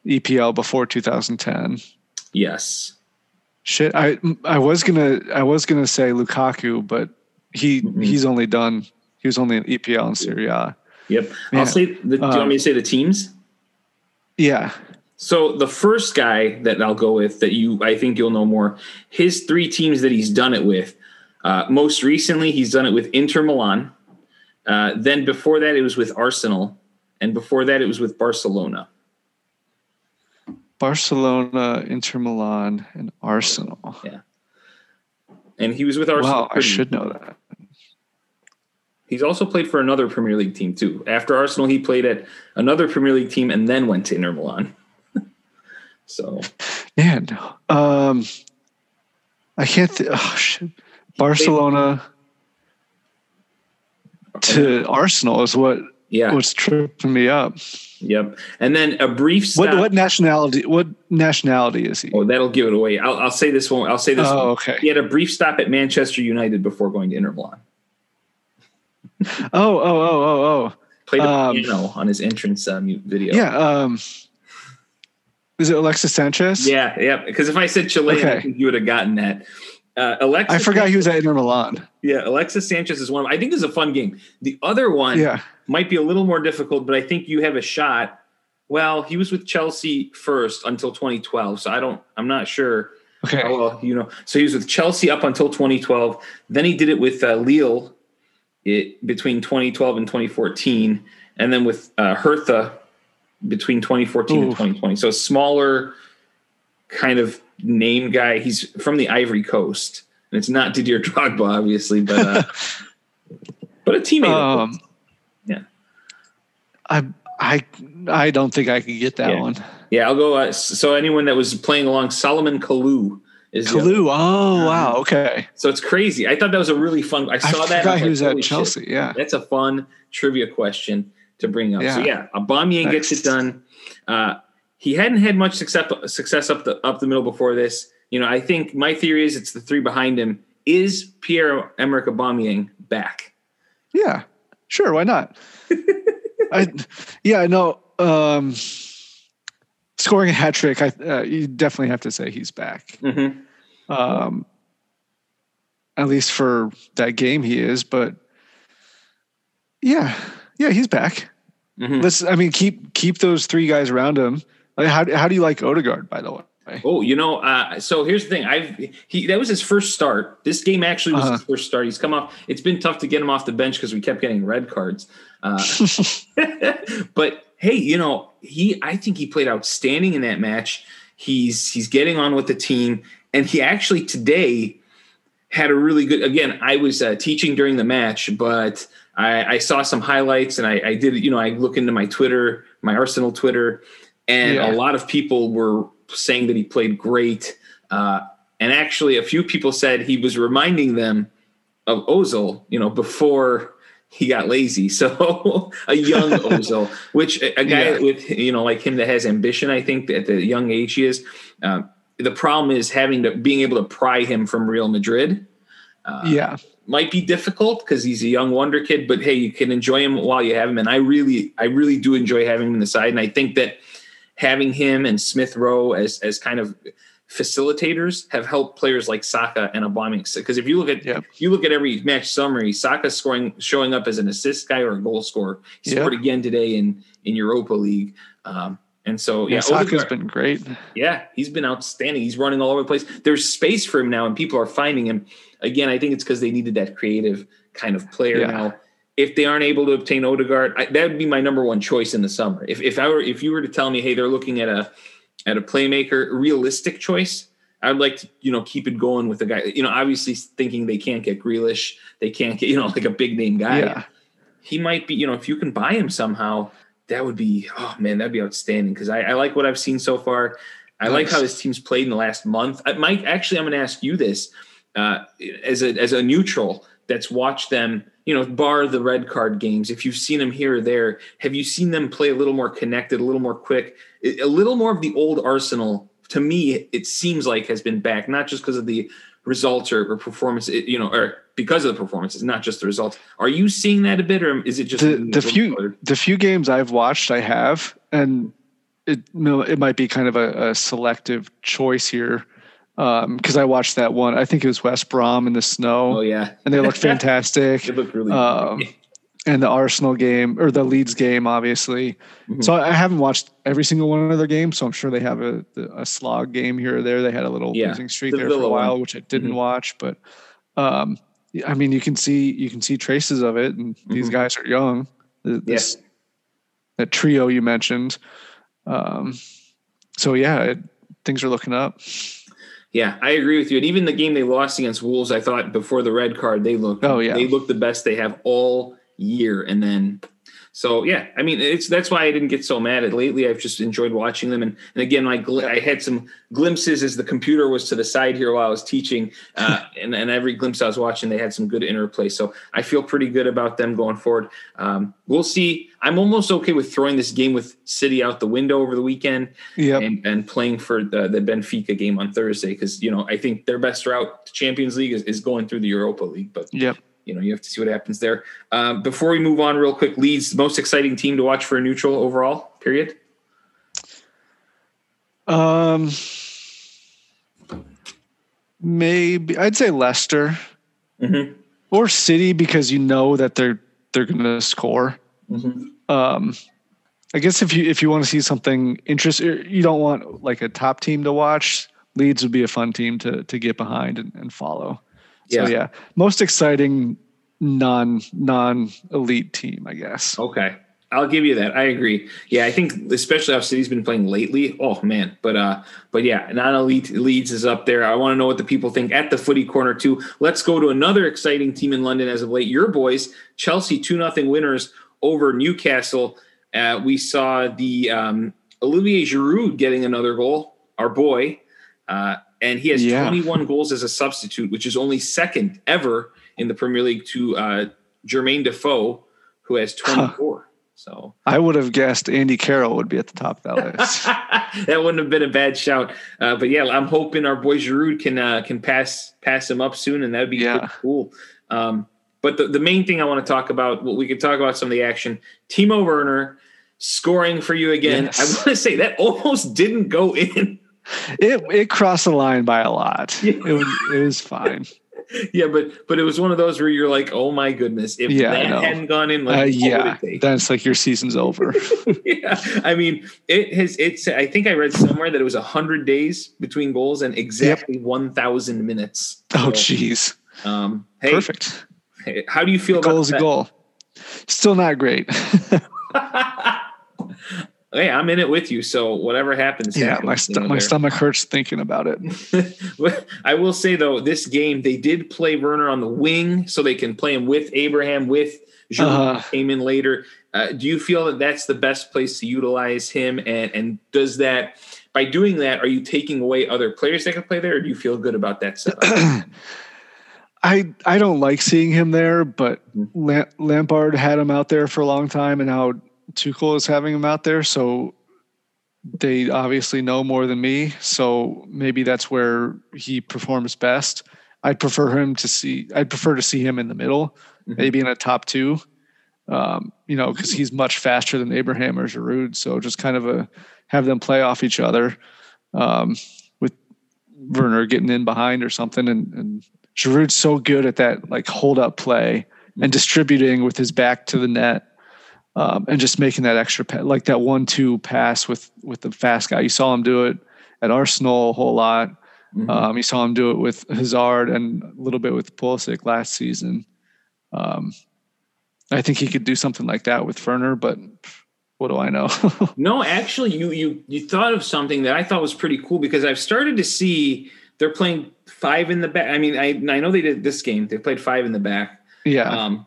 EPL before 2010. Yes. Shit, I I was gonna I was gonna say Lukaku, but he Mhm. he's only done he was only in EPL and Serie A. Yep. Yeah. I'll say. The, do you Um, want me to say the teams? Yeah, So the first guy that I'll go with that you I think you'll know more, his three teams that he's done it with. Uh, most recently, he's done it with Inter Milan. Uh, then before that, it was with Arsenal, and before that, it was with Barcelona. Barcelona, Inter Milan, and Arsenal. Yeah. And he was with Arsenal. Wow, I should know that. He's also played for another Premier League team too. After Arsenal, he played at another Premier League team and then went to Inter Milan. (laughs) so, man, um, I can't. Th- oh, shit. Barcelona to Arsenal is what yeah what's tripping me up. Yep. And then a brief stop. What what nationality? What nationality is he? Oh, that'll give it away. I'll, I'll say this one. I'll say this. Oh, one. okay. He had a brief stop at Manchester United before going to Inter Milan. oh, oh, oh, oh, oh. Played a Um, piano on his entrance um, video. Yeah. Um, is it Alexis Sanchez? Yeah, yeah. Because if I said Chilean, I think you would have gotten that. Uh, Alexis, I forgot he was at Inter Milan. Yeah, Alexis Sanchez is one. Of, I think this is a fun game. The other one Yeah. might be a little more difficult, but I think you have a shot. Well, he was with Chelsea first until 2012, so I don't. I'm not sure. Okay. Oh, well, you know, so he was with Chelsea up until 2012. Then he did it with uh, Lille it, between 2012 and 2014, and then with uh, Hertha between 2014 and 2020. So a smaller kind of name guy. He's from the Ivory Coast, and it's not Didier Drogba, obviously, but uh, (laughs) but a teammate. Um. Yeah. I I I don't think I could get that Yeah. one. yeah, I'll go. Uh, so anyone that was playing along, Salomon Kalou is Kalu. Oh wow. Okay. So it's crazy. I thought that was a really fun. I I saw that. and forgot was like, at "Holy shit." Chelsea. Yeah. That's a fun trivia question to bring up. So Yeah. yeah, Aubameyang gets it done. Uh, he hadn't had much success success up the up the middle before this. You know, I think my theory is it's the three behind him. Is Pierre Emerick Aubameyang back? Yeah. Sure. Why not? (laughs) I yeah. No. Um, scoring a hat trick. I uh, you definitely have to say he's back. Mm-hmm. Um, at least for that game, he is. But yeah, yeah, he's back. Mhm. Let's. I mean, keep keep those three guys around him. Like, how how do you like Odegaard? By the way. Oh, you know, uh, so here's the thing. I've he that was his first start. This game actually was Uh-huh. his first start. He's come off. It's been tough to get him off the bench because we kept getting red cards. Uh, (laughs) (laughs) but hey, you know, he I think he played outstanding in that match. He's he's getting on with the team, and he actually today had a really good. Again, I was uh, teaching during the match, but I, I saw some highlights, and I, I did. You know, I look into my Twitter, my Arsenal Twitter, and Yeah. a lot of people were saying that he played great. Uh, and actually, a few people said he was reminding them of Ozil, you know, before he got lazy. (laughs) So a young (laughs) Ozil, which a a guy Yeah. with you know like him that has ambition, I think at the young age he is. Um, the problem is having to being able to pry him from Real Madrid. Uh, yeah. might be difficult because he's a young wonder kid, but hey, you can enjoy him while you have him. And I really, I really do enjoy having him in the side. And I think that having him and Smith Rowe as as kind of facilitators have helped players like Saka and Aubameyang. Because if you look at if you look at every match summary, Saka scoring showing up as an assist guy or a goal scorer. He Yep. scored again today in in Europa League. Um, and so Yeah, yeah, Saka's Odegaard- been great. yeah, he's been outstanding. He's running all over the place. There's space for him now, and people are finding him. Again, I think it's because they needed that creative kind of player Yeah. now. If they aren't able to obtain Odegaard, I, that would be my number one choice in the summer. If if I were if you were to tell me, hey, they're looking at a at a playmaker, realistic choice, I'd like to you know keep it going with the guy. You know, obviously thinking they can't get Grealish, they can't get you know (laughs) like a big name guy. Yeah. He might be you know if you can buy him somehow, that would be oh man, that'd be outstanding because I, I like what I've seen so far. I like how this team's played in the last month. I, Mike, actually, I'm going to ask you this uh, as a as a neutral that's watched them. You know, bar the red card games. If you've seen them here or there, have you seen them play a little more connected, a little more quick, a little more of the old Arsenal? To me, it seems like has been back, not just because of the results or, or performance. You know, or because of the performances, not just the results. Are you seeing that a bit, or is it just The the few the few games I've watched, I have, and it it might be kind of a, a selective choice here because I watched that one. I think it was West Brom in the snow, Oh yeah, and they looked (laughs) fantastic. it looked really. um, and the Arsenal game or the Leeds game, obviously. Mhm. So I haven't watched every single one of their games. So I'm sure they have a a slog game here or there. They had a little Yeah, losing streak the there for a while, one. which I didn't Mhm. watch. But um, I mean, you can see you can see traces of it, and these Mhm. guys are young. Th- This that trio you mentioned. Um, so yeah, it, things are looking up. Yeah, I agree with you. And even the game they lost against Wolves, I thought before the red card, they looked Oh, yeah. they looked the best they have all year, and then so yeah, I mean, it's that's why I didn't get so mad at lately. I've just enjoyed watching them, and and again, I gl- I had some glimpses as the computer was to the side here while I was teaching, uh, (laughs) and and every glimpse I was watching, they had some good interplay. So I feel pretty good about them going forward. Um, we'll see. I'm almost okay with throwing this game with City out the window over the weekend, Yep. and and playing for the, the Benfica game on Thursday because you know I think their best route to Champions League is, is going through the Europa League, but Yep. You know you have to see what happens there. Um, before we move on, real quick, Leeds most exciting team to watch for a neutral overall period. Um, maybe I'd say Leicester Mm-hmm. or City because you know that they're they're going to score. Mm-hmm. Um, I guess if you if you want to see something interesting, you don't want like a top team to watch. Leeds would be a fun team to to get behind and, and follow. So Yeah. yeah, most exciting non non elite team, I guess. Okay. I'll give you that. I agree. Yeah, I think especially how City's been playing lately. Oh man, but uh, but yeah, non elite leads is up there. I want to know what the people think at the footy corner too. Let's go to another exciting team in London as of late. Your boys, Chelsea, two nothing winners over Newcastle. Uh, we saw the um, Olivier Giroud getting another goal. Our boy, uh, and he has Yeah. 21 goals as a substitute, which is only second ever in the Premier League to uh, Jermaine Defoe, who has 24. So I would have guessed Andy Carroll would be at the top of that (laughs) list. that wouldn't have been a bad shout. Uh, but yeah, I'm hoping our boy Giroud can uh, can pass pass him up soon, and that'd be Yeah. cool. Um, but the, the main thing I want to talk about, well, we could talk about some of the action. Timo Werner scoring for you again. Yes. I want to say that (laughs) almost didn't go in. It it crossed the line by a lot. Yeah. It was it was fine. (laughs) yeah, but but it was one of those where you're like, oh my goodness, if Yeah, that hadn't gone in, like, Uh, yeah, that's like your season's over. (laughs) yeah, I mean, it has. It's. I think I read somewhere that it was hundred days between goals and exactly one thousand minutes. oh, So, jeez, um, hey, perfect. hey, how do you feel Goal about is a that? goal. Still not great. (laughs) hey, I'm in it with you. So whatever happens, yeah, happens, my st- my there. stomach hurts thinking about it. (laughs) I will say though, this game they did play Werner on the wing, so they can play him with Abraham with Uh-huh. came in later. Uh, do you feel that that's the best place to utilize him? And and does that by doing that, are you taking away other players that can play there, or do you feel good about that setup? (clears throat) I I don't like seeing him there, but. Lampard had him out there for a long time, and now Tuchel is having him out there. So they obviously know more than me. So maybe that's where he performs best. I'd prefer him to see. I'd prefer to see him in the middle, Mhm. maybe in a top two. Um, you know, because he's much faster than Abraham or Giroud. So just kind of a have them play off each other, um, with Werner getting in behind or something, and, and Giroud's so good at that like hold up play and distributing with his back to the net, um, and just making that extra pa- like that one two pass with with the fast guy. You saw him do it at Arsenal a whole lot. Mhm. Um, you saw him do it with Hazard and a little bit with Pulisic last season. Um, I think he could do something like that with Ferner, but what do I know? (laughs) No, actually, you you you thought of something that I thought was pretty cool because I've started to see they're playing five in the back. I mean, I I know they did this game. They played five in the back. yeah, um,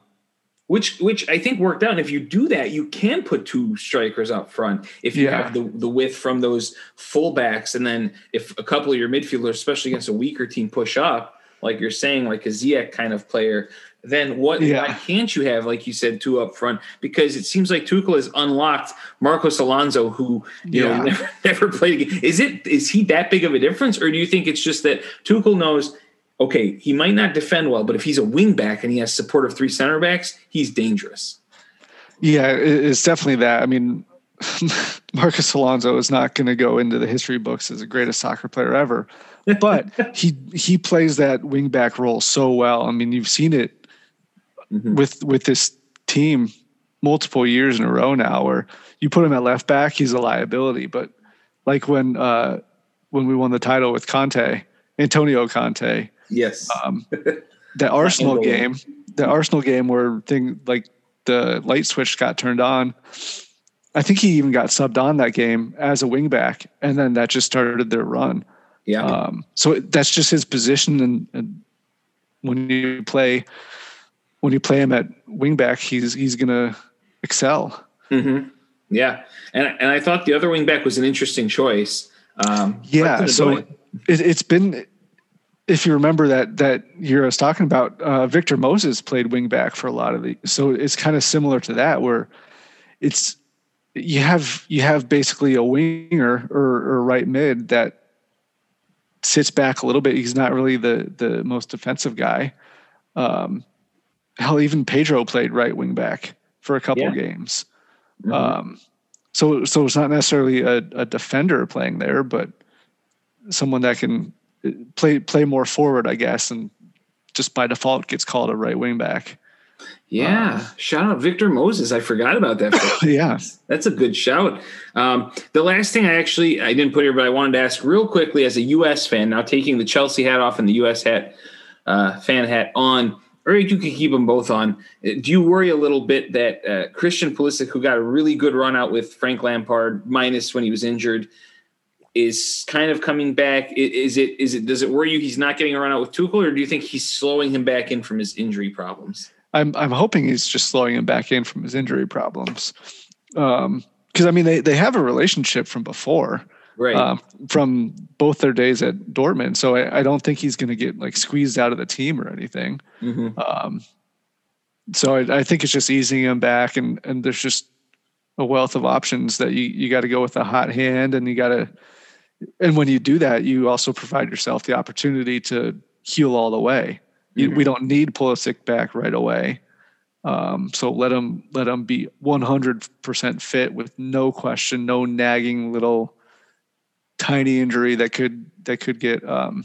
which which I think worked out. And if you do that, you can put two strikers up front if you Yeah. have the the width from those fullbacks, and then if a couple of your midfielders, especially against a weaker team, push up, like you're saying, like a Ziyech kind of player. Then what? Yeah. Why can't you have, like you said, two up front? Because it seems like Tuchel has unlocked Marcos Alonso, who you Yeah. know (laughs) never, never played. Again. Is it is he that big of a difference, or do you think it's just that Tuchel knows? Okay, he might not defend well, but if he's a wing back and he has support of three center backs, he's dangerous. yeah, it's definitely that. I mean, (laughs) Marcos Alonso is not going to go into the history books as the greatest soccer player ever, but (laughs) he he plays that wing back role so well. I mean, you've seen it Mhm. with with this team multiple years in a row now where you put him at left back he's a liability but like when uh when we won the title with Conte Antonio Conte Yes. um (laughs) the Arsenal game the Arsenal game where thing like the light switch got turned on I think he even got subbed on that game as a wingback and then that just started their run yeah. um, so that's just his position, and, and when you play when you play him at wingback, he's he's gonna excel. Mm-hmm. Yeah, and and I thought the other wingback was an interesting choice. Um, yeah, so it, has been. If you remember that that year I was talking about, uh, Victor Moses played wingback for a lot of the. So it's kind of similar to that, where it's you have you have basically a winger or, or right mid that sits back a little bit. He's not really the the most defensive guy. Um, hell, even Pedro played right wing back for a couple yeah. games. Mm-hmm. Um, so so it's not necessarily a, a defender playing there, but someone that can play play more forward, I guess, and just by default gets called a right wing back. Yeah, uh, shout out Victor Moses. I forgot about that. (laughs) yeah, that's a good shout. Um, the last thing I actually I didn't put here, but I wanted to ask real quickly as a U.S. fan, now taking the Chelsea hat off and the U.S. hat uh, fan hat on or you can keep them both on. Uh, do you worry a little bit that uh, Christian Pulisic, who got a really good run out with Frank Lampard, minus when he was injured, is kind of coming back? Is it is it does it worry you he's not getting a run out with Tuchel, or do you think he's slowing him back in from his injury problems? I'm I'm hoping he's just slowing him back in from his injury problems. Um, because I mean they they have a relationship from before right. Um, from both their days at Dortmund. So I, I don't think he's going to get like squeezed out of the team or anything. Mm-hmm. Um, so I, I, think it's just easing him back, and and there's just a wealth of options that you you got to go with a hot hand, and you got to. And when you do that, you also provide yourself the opportunity to heal all the way. Mm-hmm. we don't need Pulisic back right away. Um, so let him let him be 100% fit with no question, no nagging little tiny injury that could that could get um,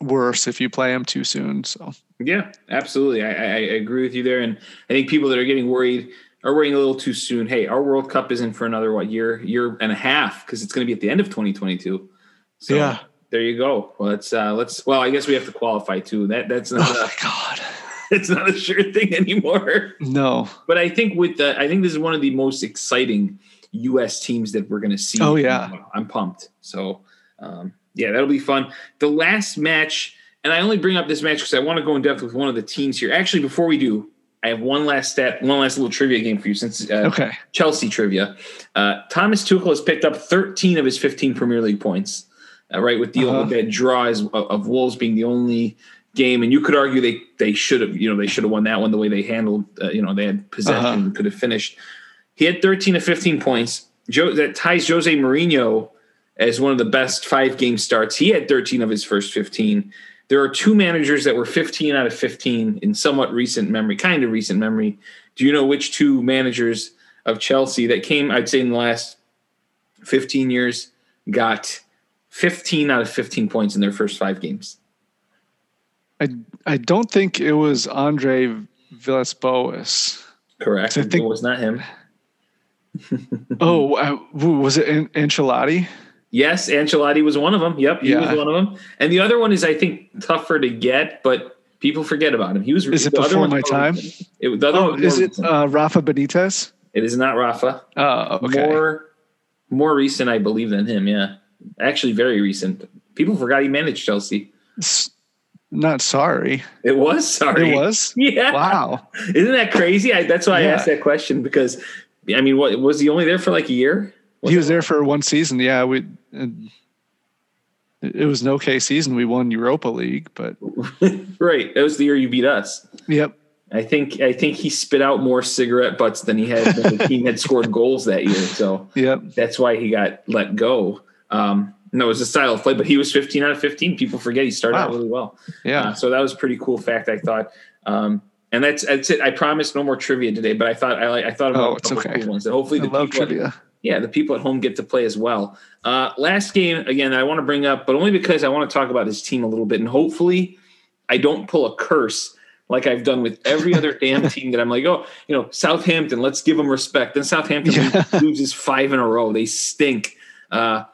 worse if you play him too soon. So yeah, absolutely, I, I, agree with you there, and I think people that are getting worried are worrying a little too soon. Hey, our World Cup isn't for another what year year and a half because it's going to be at the end of 2022. So yeah. There you go. Well, let's uh, let's. Well, I guess we have to qualify too. That that's not. Oh a, my god! (laughs) It's not a sure thing anymore. No. But I think with the, I think this is one of the most exciting U.S. teams that we're going to see. Oh yeah, I'm pumped. So um, yeah, that'll be fun. The last match, and I only bring up this match because I want to go in depth with one of the teams here. Actually, before we do, I have one last step, one last little trivia game for you. Since uh, okay, Chelsea trivia. Uh, Thomas Tuchel has picked up 13 of his 15 Premier League points. Uh, right, with the uh-huh. with that draw of, of Wolves being the only game, and you could argue they they should have, you know, they should have won that one the way they handled, uh, you know, they had possession, uh-huh. could have finished. He had 13 to 15 points. Joe, that ties Jose Mourinho as one of the best five game starts. He had 13 of his first 15. There are two managers that were 15 out of 15 in somewhat recent memory, kind of recent memory. Do you know which two managers of Chelsea that came, I'd say, in the last 15 years, got 15 out of 15 points in their first five games? I I don't think it was Andre Villas-Boas. Correct. I think it was not him. oh, uh, was it An- Ancelotti? Yes, Ancelotti was one of them. Yep, he yeah. was one of them. And the other one is, I think, tougher to get, but people forget about him. He was. Is it before my time? It, oh, is it uh, Rafa Benitez? It is not Rafa. Oh, okay. More, more recent, I believe, than him. Yeah, actually, very recent. People forgot he managed Chelsea. It's not sorry. It was sorry. It was. (laughs) Yeah. Wow. Isn't that crazy? I, that's why yeah. I asked that question because I mean, what was he only there for like a year? Was he was there for one season. Yeah, we. It was an okay season. We won Europa League, but (laughs) right, that was the year you beat us. Yep. I think I think he spit out more cigarette butts than he had the team had scored (laughs) goals that year. So yep. that's why he got let go. Um, no, it was a style of play, but he was 15 out of 15. People forget he started wow. out really well. Yeah. Uh, so that was a pretty cool fact. I thought. Um, and that's that's it. I promise no more trivia today, but I thought I I thought about oh, it's okay. cool ones that hopefully I the love trivia. Yeah, the people at home get to play as well. Uh, last game again, I want to bring up, but only because I want to talk about this team a little bit, and hopefully, I don't pull a curse like I've done with every other (laughs) damn team that I'm like, oh, you know, Southampton, let's give them respect. Then Southampton yeah. (laughs) loses five in a row. They stink. Uh,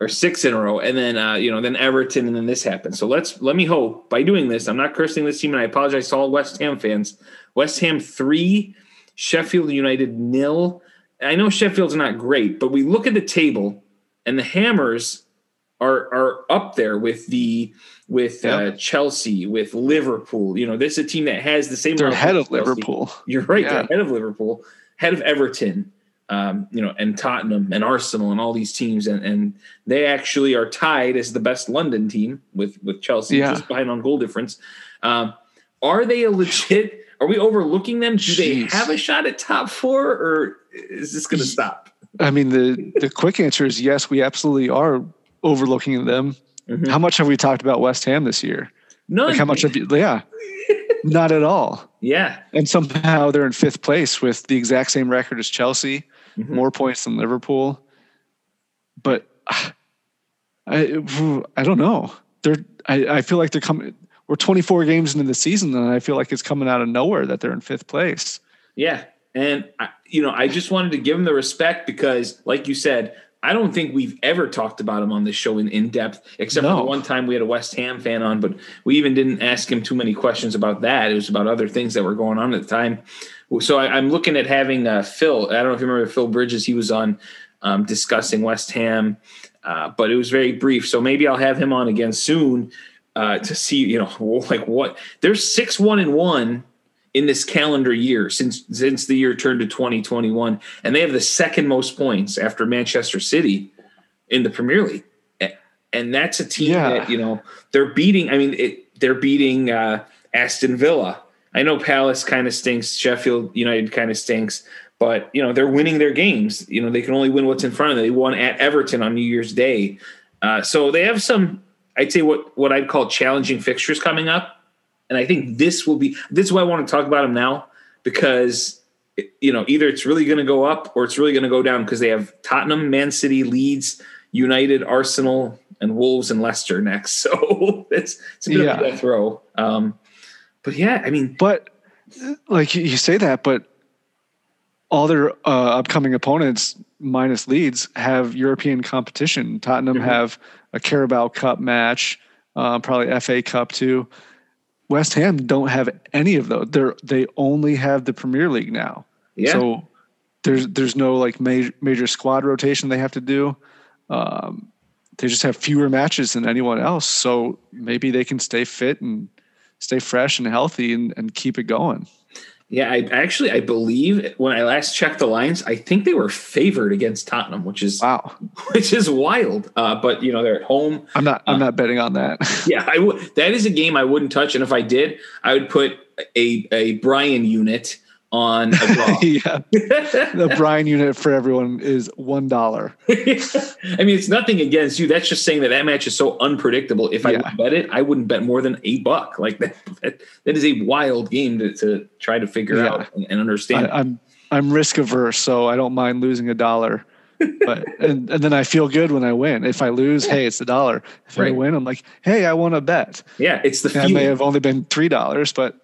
or six in a row, and then uh, you know, then Everton, and then this happens. So let's let me hope by doing this. I'm not cursing this team, and I apologize to all West Ham fans. West Ham three, Sheffield United nil. I know Sheffield's not great, but we look at the table, and the Hammers are are up there with the with uh, Chelsea, with Liverpool. You know, this is a team that has the same. They're ahead of Chelsea. Liverpool. You're right. Yeah. They're ahead of Liverpool, ahead of Everton, um, you know, and Tottenham and Arsenal and all these teams, and and they actually are tied as the best London team with with Chelsea, Yeah. just behind on goal difference. Um, are they a legit? Are we overlooking them? Do they have a shot at top four, or is this going to stop? I mean, the the quick answer is yes. We absolutely are overlooking them. Mhm. How much have we talked about West Ham this year? None. Like how much have you? Yeah, (laughs) not at all. Yeah. And somehow they're in fifth place with the exact same record as Chelsea, Mhm. more points than Liverpool. But (sighs) I I don't know. They're I, I feel like they're coming. We're 24 games into the season, and I feel like it's coming out of nowhere that they're in fifth place. Yeah. And, I, you know, I just wanted to give him the respect because, like you said, I don't think we've ever talked about him on this show in, in depth, except for the one time we had a West Ham fan on, but we even didn't ask him too many questions about that. It was about other things that were going on at the time. So I, I'm looking at having uh, Phil. I don't know if you remember Phil Bridges. He was on um, discussing West Ham, uh, but it was very brief. So maybe I'll have him on again soon uh, to see, you know, (laughs) like what there's six one and one in this calendar year since since the year turned to 2021 and they have the second most points after Manchester City in the Premier League. And that's a team Yeah. that you know they're beating I mean it, they're beating uh, Aston Villa. I know Palace kind of stinks Sheffield United kind of stinks but you know they're winning their games. You know they can only win what's in front of them. They won at Everton on New Year's Day. Uh, so they have some I'd say what what I'd call challenging fixtures coming up and I think this will be this is why I want to talk about them now because you know either it's really going to go up or it's really going to go down because they have Tottenham, Man City, Leeds, United, Arsenal, and Wolves and Leicester next. (laughs) So it's it's a bit of a Yeah. death. Um, but yeah, I mean, But like you say that, but all their uh, upcoming opponents, minus Leeds, have European competition. Tottenham Mhm. have a Carabao Cup match, uh, probably FA Cup too. West Ham don't have any of those. They're they only have the Premier League now. yeah, So there's there's no like major major squad rotation they have to do. Um, they just have fewer matches than anyone else. So maybe they can stay fit and stay fresh and healthy and, and keep it going. Yeah. I actually I believe when I last checked the lines, I think they were favored against Tottenham, which is Wow. (laughs) which is wild. Uh, but you know they're at home. I'm not I'm Uh, not betting on that. (laughs) Yeah, I would. That is a game I wouldn't touch, and if I did, I would put a a Brian unit on a (laughs) draw. yeah. The (laughs) Brian unit for everyone is one dollar. I mean, it's nothing against you. That's just saying that that match is so unpredictable. If I Yeah. would bet it, I wouldn't bet more than a buck. Like that, that, that is a wild game to, to try to figure Yeah. out and, and understand. I, I'm I'm risk averse, so I don't mind losing a dollar. But (laughs) and, and then I feel good when I win. If I lose, hey, it's a dollar. If I win, I'm like, hey, I won a bet. yeah, it's the That may have only been three dollars, but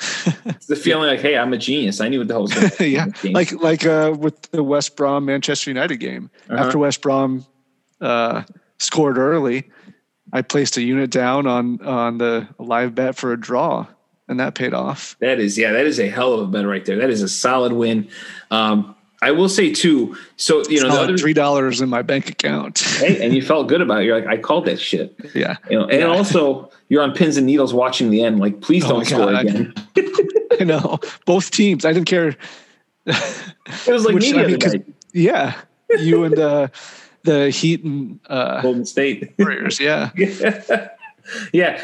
It's (laughs) the feeling like, hey, I'm a genius. I knew what the hell was going (laughs) yeah, like like uh, with the West Brom Manchester United game. Uh-huh. After West Brom uh, scored early, I placed a unit down on on the live bet for a draw, and that paid off. That is, yeah, that is a hell of a bet right there. That is a solid win. Um, I will say too. So you know, the other three dollars in my bank account. hey, and you felt good about it. You're like, I called that shit. yeah, You know, and Yeah. also you're on pins and needles watching the end. Like, please Oh don't score God, I- again. (laughs) I know both teams. I didn't care. It was like Which, I mean. Yeah, you and the the Heat and uh, Golden State. Warriors. Yeah, yeah, (laughs)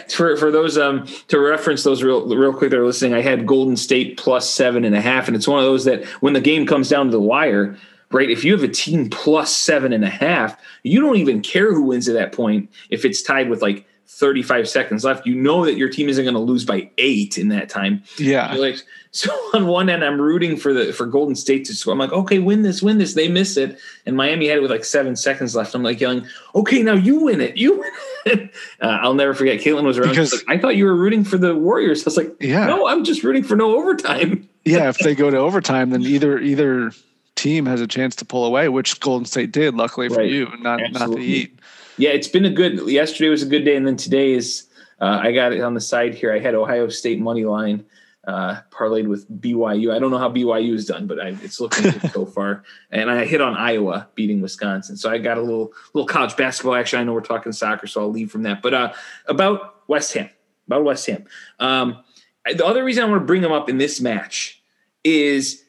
for for those um to reference those real real quick that are listening, I had Golden State plus seven and a half, and it's one of those that when the game comes down to the wire, right? If you have a team plus seven and a half, you don't even care who wins at that point. If it's tied with like 35 seconds left, you know that your team isn't going to lose by eight in that time. yeah. You're like, so on one end, I'm rooting for the for Golden State to score. I'm like, okay, win this, win this. They miss it, and Miami had it with like seven seconds left. I'm like yelling, okay, now you win it, you win it. (laughs) Uh, I'll never forget. Caitlin was around. Because- like, I thought you were rooting for the Warriors. I was like, Yeah. no, I'm just rooting for no overtime. (laughs) yeah, if they go to overtime, then either either team has a chance to pull away, which Golden State did, luckily for Right. you, not not the Heat. Yeah, it's been a good. Yesterday was a good day, and then today is. Uh, I got it on the side here. I had Ohio State money line. Uh, parlayed with BYU. I don't know how BYU is done, but I, it's looking good (laughs) so far. And I hit on Iowa beating Wisconsin, so I got a little little college basketball action. I know we're talking soccer, so I'll leave from that. But uh, about West Ham, about West Ham. Um, the other reason I want to bring them up in this match is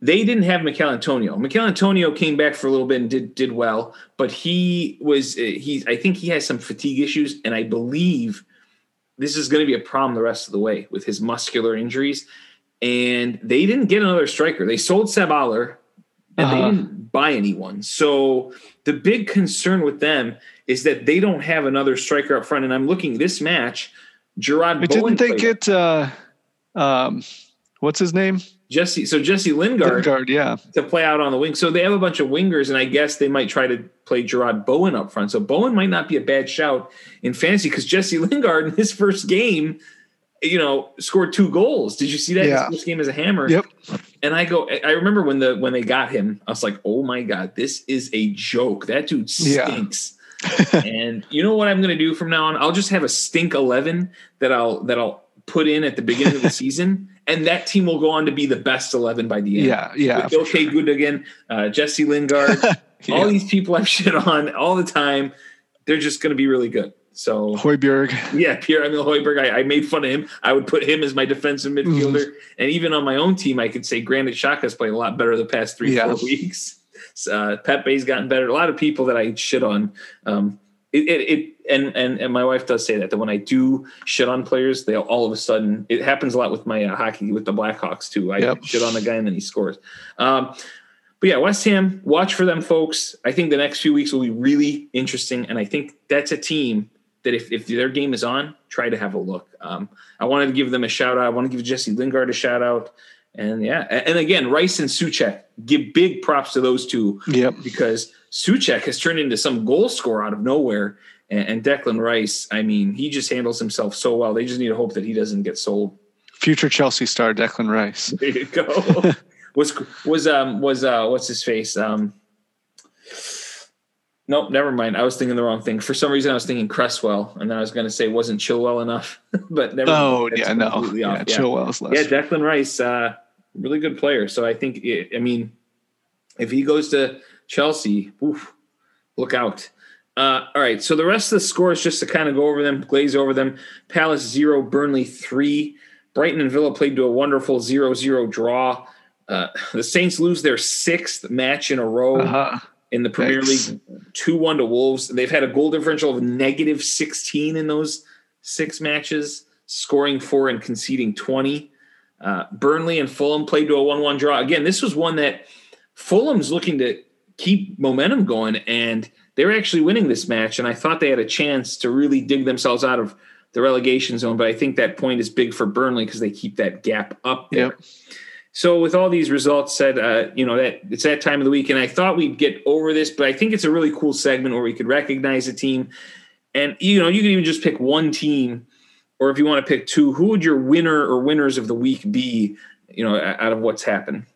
they didn't have Michail Antonio. Michail Antonio came back for a little bit and did did well, but he was uh, he. I think he has some fatigue issues, and I believe this is going to be a problem the rest of the way with his muscular injuries. And they didn't get another striker. They sold Seb Haller, and uh-huh. they didn't buy anyone. So the big concern with them is that they don't have another striker up front. And I'm looking this match. Jarrod. Didn't they get uh, um, what's his name? Jesse, so Jesse Lingard, Lingard, yeah, to play out on the wing. So they have a bunch of wingers, and I guess they might try to play Jarrod Bowen up front. So Bowen might not be a bad shout in fantasy because Jesse (laughs) Lingard in his first game, you know, scored two goals. Did you see that? Yeah. His first game as a hammer. Yep. And I go, I remember when the when they got him, I was like, oh my god, this is a joke. That dude stinks. Yeah. (laughs) and you know what I'm going to do from now on? I'll just have a stink eleven that I'll that I'll put in at the beginning of the (laughs) season and that team will go on to be the best 11 by the end. Yeah, yeah. With okay, sure. Gundogan, uh, Jesse Lingard, (laughs) yeah. all these people I've shit on all the time, they're just going to be really good. So Højbjerg, yeah, Pierre Emil Højbjerg. I, I, made fun of him. I would put him as my defensive midfielder, mm. and even on my own team, I could say Granit Xhaka's played a lot better the past three yeah. four weeks. (laughs) Uh, Pepe's gotten better. A lot of people that I shit on. Um, it, it, it, and, and and my wife does say that that when I do shit on players, they all of a sudden it happens a lot with my uh, hockey with the Blackhawks too. I yep. shit on the guy and then he scores. Um, but yeah, West Ham, watch for them, folks. I think the next few weeks will be really interesting, and I think that's a team that if, if their game is on, try to have a look. Um, I wanted to give them a shout out. I want to give Jesse Lingard a shout out. And yeah, and again, Rice and Soucek, give big props to those two. Yep. Because Soucek has turned into some goal scorer out of nowhere. And, and Declan Rice, I mean, he just handles himself so well. They just need to hope that he doesn't get sold. Future Chelsea star Declan Rice. There you go. (laughs) was was um was uh what's his face um Nope, never mind. I was thinking the wrong thing. For some reason, I was thinking Cresswell, and then I was going to say wasn't Chilwell enough, (laughs) but never. Oh mind. yeah, no, yeah, yeah. Chilwell's less. Yeah, Declan Rice, uh, really good player. So I think, it, I mean, if he goes to Chelsea, oof, look out. Uh, all right, so the rest of the scores, just to kind of go over them, glaze over them. Palace zero, Burnley three. Brighton and Villa played to a wonderful 0-0 draw. Uh, the Saints lose their sixth match in a row. Uh-huh in the Premier Thanks. League, 2 1 to Wolves. They've had a goal differential of negative 16 in those six matches, scoring four and conceding 20. Uh, Burnley and Fulham played to a 1 1 draw. Again, this was one that Fulham's looking to keep momentum going, and they're actually winning this match. And I thought they had a chance to really dig themselves out of the relegation zone, but I think that point is big for Burnley because they keep that gap up there. Yep. So with all these results said, uh, you know that it's that time of the week, and I thought we'd get over this, but I think it's a really cool segment where we could recognize a team, and you know you can even just pick one team, or if you want to pick two, who would your winner or winners of the week be? You know, out of what's happened.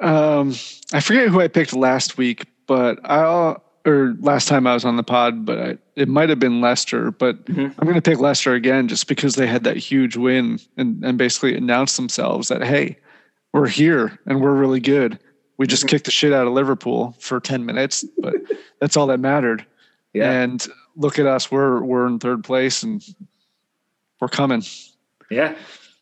Um, I forget who I picked last week, but I'll or last time I was on the pod, but I, it might have been Leicester. But mm-hmm. I'm going to pick Leicester again just because they had that huge win and, and basically announced themselves that, hey, we're here and we're really good. We just mm-hmm. kicked the shit out of Liverpool for 10 minutes, but (laughs) that's all that mattered. Yeah. And look at us. We're, we're in third place and we're coming. Yeah.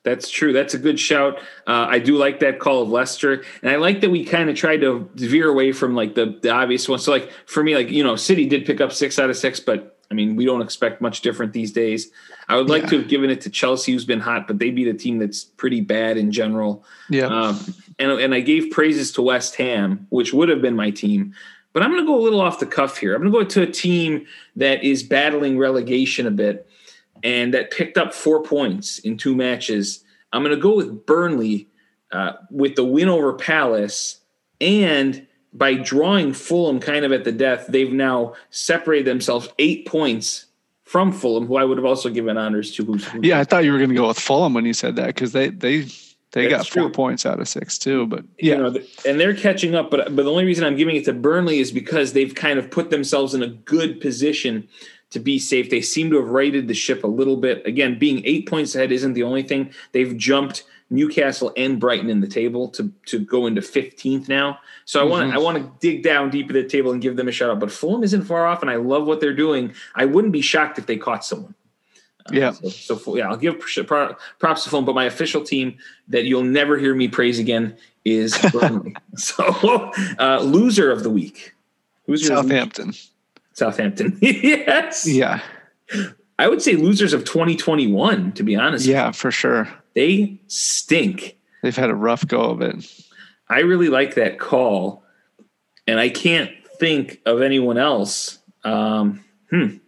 That's true. That's a good shout. Uh, I do like that call of Leicester, and I like that we kind of tried to veer away from like the the obvious one. So, like for me, like you know, City did pick up six out of six, but I mean, we don't expect much different these days. I would like yeah. to have given it to Chelsea, who's been hot, but they beat a team that's pretty bad in general. Yeah. Um, and and I gave praises to West Ham, which would have been my team. But I'm going to go a little off the cuff here. I'm going to go to a team that is battling relegation a bit and that picked up four points in two matches. I'm going to go with Burnley uh, with the win over Palace, and by drawing Fulham kind of at the death, they've now separated themselves eight points from Fulham, who I would have also given honors to. Who's, who's yeah, I thought you were going to go with Fulham when you said that because they they they got four true. points out of six too. But yeah, you know, and they're catching up. But but the only reason I'm giving it to Burnley is because they've kind of put themselves in a good position to be safe. They seem to have righted the ship a little bit. Again, being eight points ahead isn't the only thing. They've jumped Newcastle and Brighton in the table to to go into 15th now. So I want Mm-hmm. I want to dig down deep into the table and give them a shout out. But Fulham isn't far off, and I love what they're doing. I wouldn't be shocked if they caught someone. Uh, Yeah. So, so yeah, I'll give pr- pro- props to Fulham, but my official team that you'll never hear me praise again is (laughs) Burnley. so uh, loser of the week. Who's your loser? Southampton. (laughs) Yes. Yeah. I would say losers of 2021, to be honest. Yeah, for sure. They stink. They've had a rough go of it. I really like that call. And I can't think of anyone else. Um, hmm.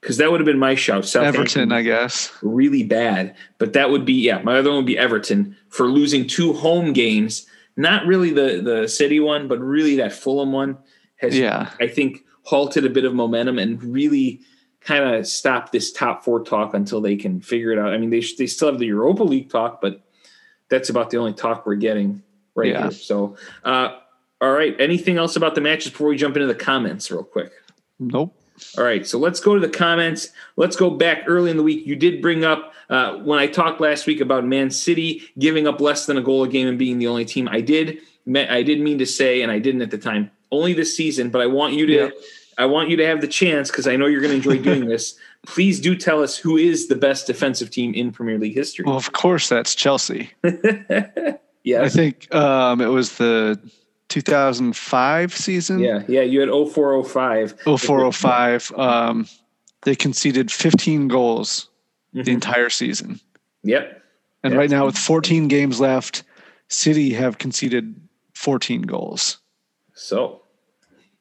Because that would have been my shout. Southampton Everton, I guess. really bad. But that would be, yeah, my other one would be Everton for losing two home games. Not really the, the city one, but really that Fulham one has, Yeah. I think, halted a bit of momentum and really kind of stopped this top four talk until they can figure it out. I mean, they, they still have the Europa League talk, but that's about the only talk we're getting right Yeah. here. So, uh, all right. Anything else about the matches before we jump into the comments real quick? Nope. All right, so let's go to the comments. Let's go back early in the week. You did bring up uh, when I talked last week about Man City giving up less than a goal a game and being the only team. I did, I did mean to say, and I didn't at the time, only this season. But I want you to, Yeah. I want you to have the chance because I know you're going to enjoy doing (laughs) this. Please do tell us who is the best defensive team in Premier League history. Well, of course, that's Chelsea. (laughs) Yeah, I think um, it was the 2005 season. yeah, yeah. You had 0405. 0405. Um, they conceded 15 goals Mhm. the entire season. Yep. And Yeah. right now, with 14 games left, City have conceded 14 goals. So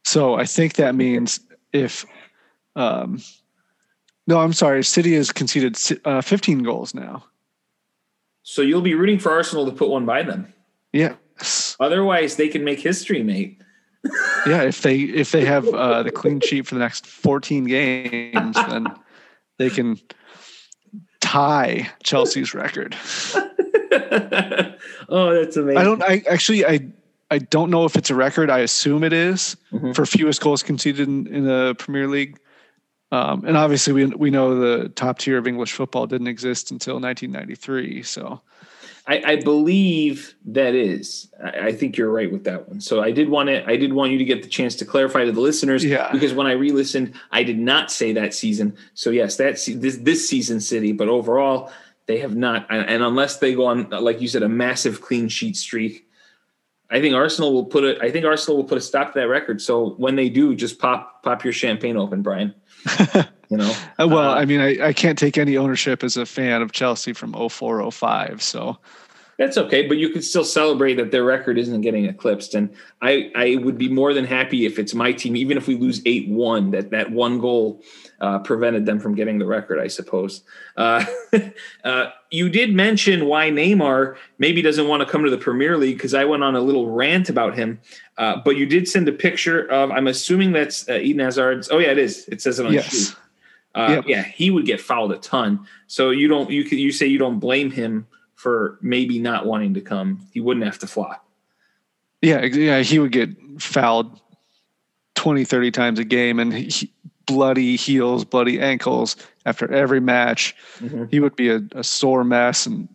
So I think that means if, um, no, I'm sorry, City has conceded uh, 15 goals now. so you'll be rooting for Arsenal to put one by them. Yes. Otherwise, they can make history, mate. (laughs) Yeah. If they if they have uh, the clean sheet for the next 14 games, then they can tie Chelsea's record. (laughs) oh, that's amazing. I don't. I actually I I don't know if it's a record. I assume it is Mhm. for fewest goals conceded in, in the Premier League. Um, and obviously, we we know the top tier of English football didn't exist until 1993. So I, I believe that is. I, I think you're right with that one. So I did want to. I did want you to get the chance to clarify to the listeners. Yeah. Because when I re-listened, I did not say that season. So yes, that se- this this season, City. But overall, they have not. And unless they go on, like you said, a massive clean sheet streak, I think Arsenal will put it. I think Arsenal will put a stop to that record. So when they do, just pop pop your champagne open, Brian. (laughs) You know. Uh, well, Uh, I mean, I, I can't take any ownership as a fan of Chelsea from 0405. So That's okay, but you could still celebrate that their record isn't getting eclipsed. And I, I would be more than happy if it's my team, even if we lose eight one, that that one goal uh, prevented them from getting the record. I suppose. Uh, (laughs) uh, you did mention why Neymar maybe doesn't want to come to the Premier League because I went on a little rant about him. Uh, but you did send a picture of. I'm assuming that's uh, Eden Hazard's. Oh yeah, it is. It says it on yes, shoe. Uh, Yep. Yeah, he would get fouled a ton. So you don't you could you say you don't blame him for maybe not wanting to come. He wouldn't have to flop. yeah, yeah, he would get fouled 20, 30 times a game and he, bloody heels, bloody ankles after every match. Mhm. He would be a, a sore mess. And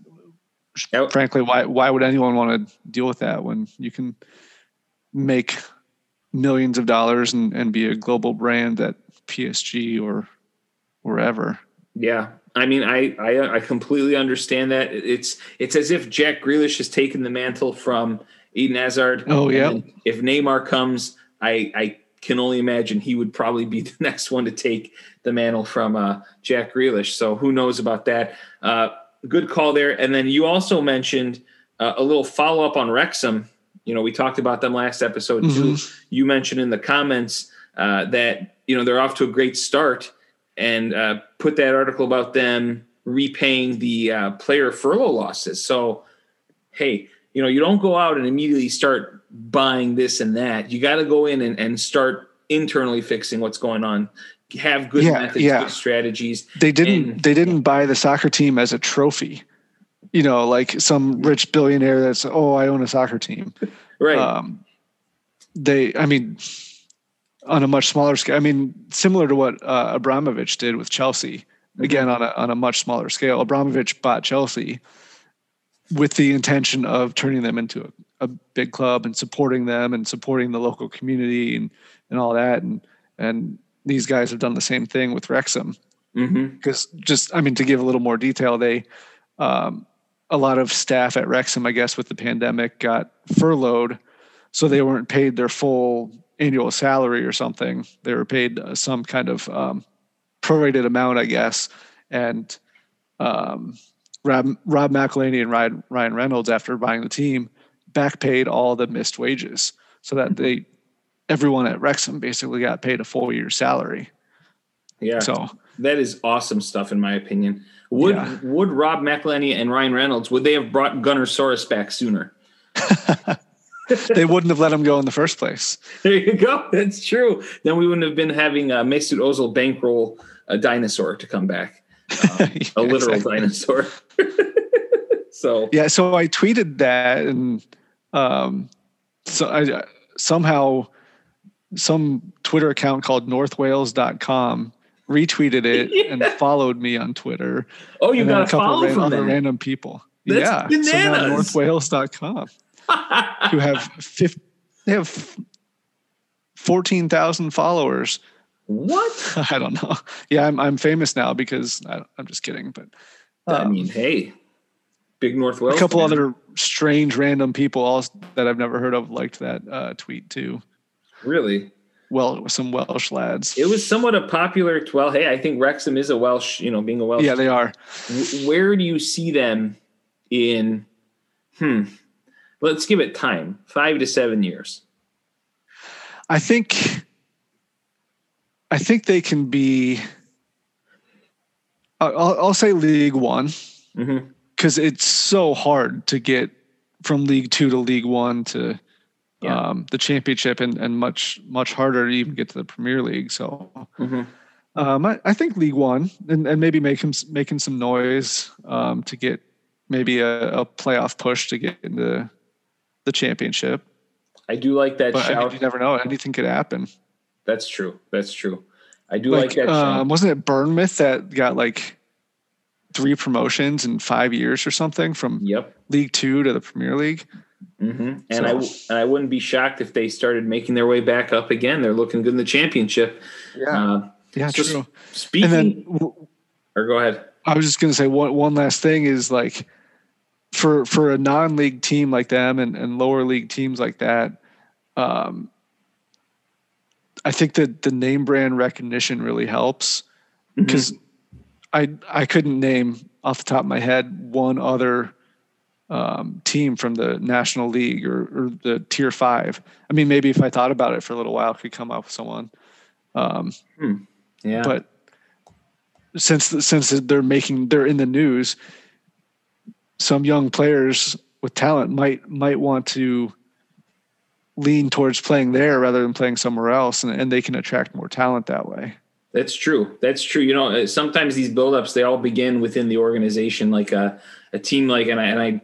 Yep. frankly, why why would anyone want to deal with that when you can make millions of dollars and, and be a global brand at PSG or wherever? Yeah, I mean, I, I I completely understand that. It's it's as if Jack Grealish has taken the mantle from Eden Hazard. Oh, yeah. If Neymar comes, I I can only imagine he would probably be (laughs) the next one to take the mantle from uh, Jack Grealish. So who knows about that? Uh, good call there. And then you also mentioned uh, a little follow up on Wrexham. You know, we talked about them last episode too. Mhm. You mentioned in the comments uh, that you know they're off to a great start, and uh, put that article about them repaying the uh, player furlough losses. So, hey, you know, you don't go out and immediately start buying this and that. You got to go in and, and start internally fixing what's going on. Have good Yeah, methods, yeah. good strategies. They didn't And- they didn't buy the soccer team as a trophy. You know, like some rich billionaire that's oh, I own a soccer team. Right. Um, they, I mean, on a much smaller scale. I mean, similar to what uh, Abramovich did with Chelsea. Mm-hmm. Again, on a on a much smaller scale, Abramovich bought Chelsea with the intention of turning them into a, big club and supporting them and supporting the local community and and all that. And and these guys have done the same thing with Wrexham. Because mm-hmm. just, I mean, to give a little more detail, they um, a lot of staff at Wrexham, I guess, with the pandemic, got furloughed, so they weren't paid their full annual salary or something. They were paid uh, some kind of um, prorated amount, I guess. And um, Rob, Rob McElhenney and Ryan, Ryan Reynolds, after buying the team, back paid all the missed wages, so that they everyone at Wrexham basically got paid a full year's salary. Yeah. So that is awesome stuff, in my opinion. Would yeah. would Rob McElhenney and Ryan Reynolds would they have brought Gunnersaurus back sooner? (laughs) they wouldn't have let him go in the first place. There you go. That's true. Then we wouldn't have been having uh, Mesut Ozil bankroll a dinosaur to come back, um, (laughs) yeah, a literal dinosaur. (laughs) so yeah, so I tweeted that, and um, so I somehow some Twitter account called northwales.com retweeted it yeah. (laughs) and followed me on Twitter. Oh, you got a couple of other random people. That's yeah. Bananas. So now northwales.com (laughs) who have 50, they have 14,000 followers. What? (laughs) I don't know. Yeah, I'm I'm famous now because I, am just kidding, but um, I mean, hey, big North Wales. A couple man. other strange random people also that I've never heard of liked that uh, tweet too. Really? well some Welsh lads. It was somewhat a popular. Well, hey, I think Wrexham is a Welsh. You know, being a Welsh. Yeah, they are. Where do you see them in? Hmm. Let's give it time. Five to seven years. I think. I think they can be. I'll, I'll say League One because it's so hard to get from League Two to League One to yeah. um, the championship and, and much much harder to even get to the Premier League. So mm-hmm. um, I, I, think League One and, and maybe making making some noise um, to get maybe a, a, playoff push to get into the championship. I do like that. But shout. I mean, you never know; anything could happen. That's true. That's true. I do like, like that. Um, wasn't it Bournemouth that got like three promotions in five years or something from yep. League Two to the Premier League? Mm-hmm. And so. I and I wouldn't be shocked if they started making their way back up again. They're looking good in the championship. Yeah, uh, yeah, so true. Speaking, then, or go ahead. I was just going to say one one last thing is like for for a non league team like them and, and lower league teams like that. Um, I think that the name brand recognition really helps because mm-hmm. I I couldn't name off the top of my head one other um, team from the National League or, or, the Tier Five. I mean, maybe if I thought about it for a little while, I could come up with someone. Um, hmm. Yeah. But since since they're making they're in the news, some young players with talent might might want to lean towards playing there rather than playing somewhere else, and, and they can attract more talent that way. That's true. That's true. You know, sometimes these buildups they all begin within the organization, like a, a team like, and I, and I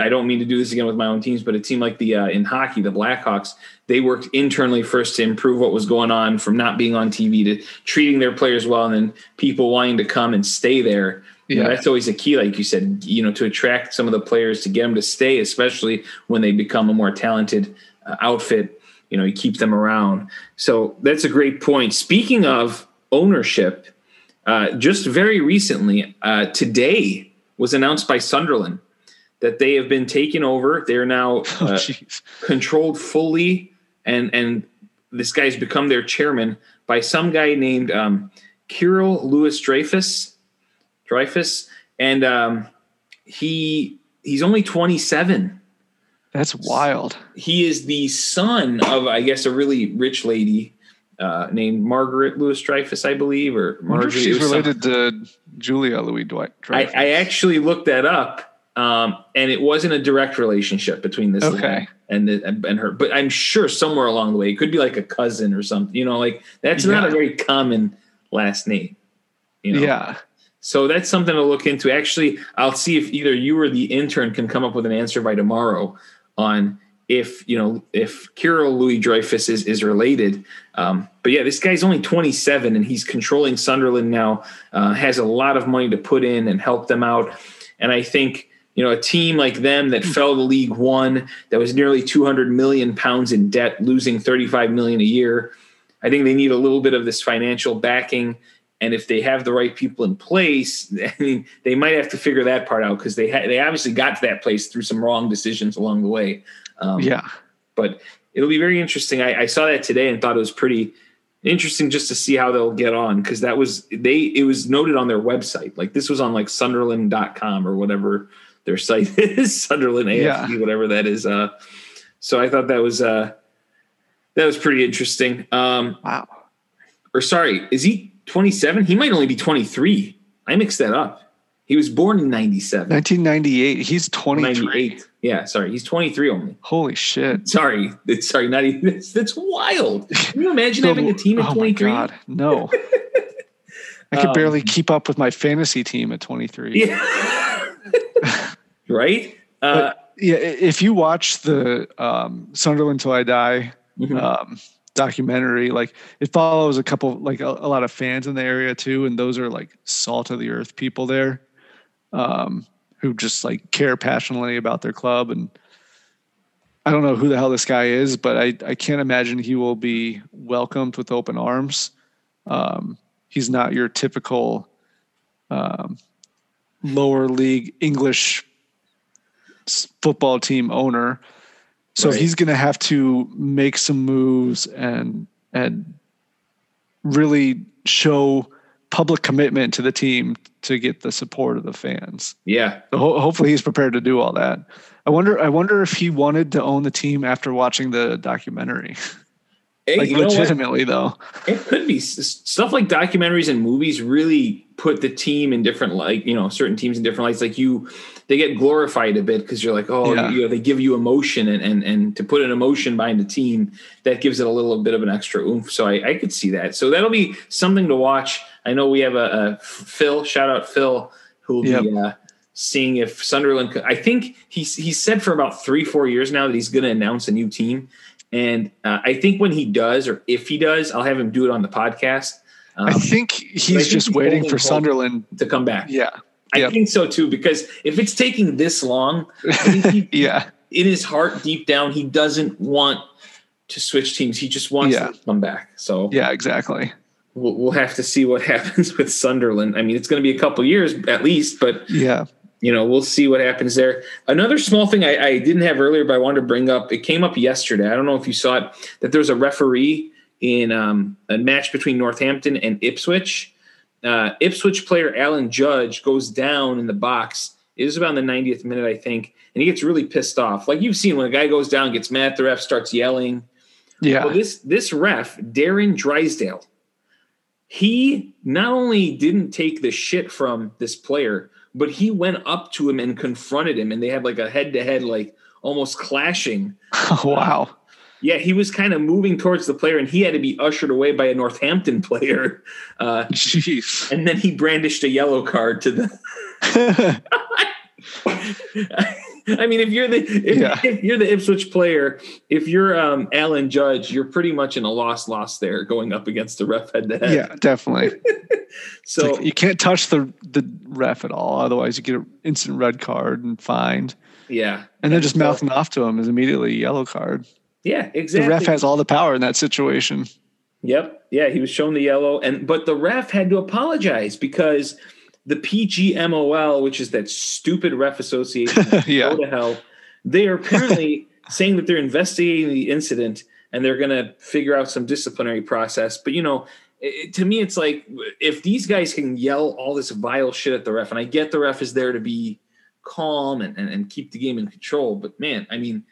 I don't mean to do this again with my own teams, but it seemed like the uh, in hockey, the Blackhawks, they worked internally first to improve what was going on from not being on TV to treating their players well, and then people wanting to come and stay there. Yeah. You know, that's always a key, like you said, you know, to attract some of the players to get them to stay, especially when they become a more talented uh, outfit. You know, you keep them around. So that's a great point. Speaking of ownership, uh, just very recently, uh, today was announced by Sunderland that they have been taken over. They're now (laughs) oh, uh, oh, controlled fully, and and this guy's become their chairman by some guy named um, Kyril Louis Dreyfus. Dreyfus, and um, he he's only 27. That's wild. He is the son of, I guess, a really rich lady uh, named Margaret Louis Dreyfus, I believe, or Margaret. She's related to Julia Louis Dwight. I, I, actually looked that up, um, and it wasn't a direct relationship between this okay. and the, and her. But I'm sure somewhere along the way, it could be like a cousin or something. You know, like that's yeah. not a very common last name. You know? Yeah. So that's something to look into. Actually, I'll see if either you or the intern can come up with an answer by tomorrow on if you know if Kyril Louis Dreyfus is is related. Um, but yeah, this guy's only 27 and he's controlling Sunderland now. Uh, has a lot of money to put in and help them out. And I think you know a team like them that fell to League One, that was nearly 200 million pounds in debt, losing 35 million a year. I think they need a little bit of this financial backing. And if they have the right people in place, (laughs) I mean, they might have to figure that part out because they ha- they obviously got to that place through some wrong decisions along the way. Um, yeah. But it'll be very interesting. I, I, saw that today and thought it was pretty interesting just to see how they'll get on because that was they it was noted on their website. Like this was on like Sunderland.com or whatever their site (laughs) is, Sunderland AFC, yeah. whatever that is. Uh, so I thought that was uh, that was pretty interesting. Um, wow. Or sorry, is he 27? He might only be 23. I mixed that up. He was born in 97. 1998. He's 23. Yeah, sorry. He's 23 only. Holy shit. Sorry. It's, sorry, not even. That's, that's wild. Can you imagine (laughs) so, having a team at oh 23? God, no. (laughs) I could um, barely keep up with my fantasy team at 23. Yeah. (laughs) right? Uh, but, yeah, if you watch the um, Sunderland Till I Die mm-hmm. um, documentary, like it follows a couple, like a, a lot of fans in the area too, and those are like salt of the earth people there um, who just like care passionately about their club. And I don't know who the hell this guy is, but I, I can't imagine he will be welcomed with open arms. Um, he's not your typical um, lower league English football team owner. So right. he's going to have to make some moves and and really show public commitment to the team to get the support of the fans. Yeah. So ho- hopefully he's prepared to do all that. I wonder I wonder if he wanted to own the team after watching the documentary. Hey, like legitimately though. It could be stuff like documentaries and movies really put the team in different like, you know, certain teams in different lights like you they get glorified a bit because you're like, oh, yeah. you know, they give you emotion and, and and to put an emotion behind the team that gives it a little bit of an extra oomph. So I, I could see that. So that'll be something to watch. I know we have a, a Phil, shout out Phil, who will yep. be uh, seeing if Sunderland. Could, I think he's he said for about three four years now that he's going to announce a new team, and uh, I think when he does or if he does, I'll have him do it on the podcast. Um, I think he's I think just he's waiting for Sunderland to come back. Yeah, I think so too. Because if it's taking this long, (laughs) he, yeah, in his heart, deep down, he doesn't want to switch teams. He just wants yeah. to come back. So yeah, exactly we'll, we'll have to see what (laughs) happens with Sunderland. I mean, it's going to be a couple years at least, but yeah, you know, we'll see what happens there. Another small thing I, I, didn't have earlier, but I wanted to bring up. It came up yesterday. I don't know if you saw it. That there's a referee in um, a match between Northampton and Ipswich. Uh, Ipswich player Alan Judge goes down in the box. It was about the 90th minute, I think, and he gets really pissed off. Like you've seen when a guy goes down, gets mad, the ref starts yelling. Yeah. Well, this this ref, Darren Drysdale, he not only didn't take the shit from this player, but he went up to him and confronted him, and they had like a head to head, like almost clashing. Oh, (laughs) wow. Yeah, he was kind of moving towards the player, and he had to be ushered away by a Northampton player. (laughs) Uh, Jeez. And then he brandished a yellow card to the. (laughs) (laughs) I mean, if you're the if, yeah. if, you're the Ipswich player, if you're um, Alan Judge, you're pretty much in a loss loss there, going up against the ref head to head. Yeah, definitely. (laughs) so like you can't touch the the ref at all, otherwise you get an instant red card and fined. Yeah, and then just mouthing off to him is immediately yellow card. Yeah, exactly. The ref has all the power in that situation. Yep. Yeah, he was shown the yellow, and but the ref had to apologize because the PGMOL, which is that stupid ref association, (laughs) yeah. go to hell. They are apparently (laughs) saying that they're investigating the incident and they're going to figure out some disciplinary process. But you know, it, to me, it's like if these guys can yell all this vile shit at the ref, and I get the ref is there to be calm and, and, and keep the game in control, but man, I mean,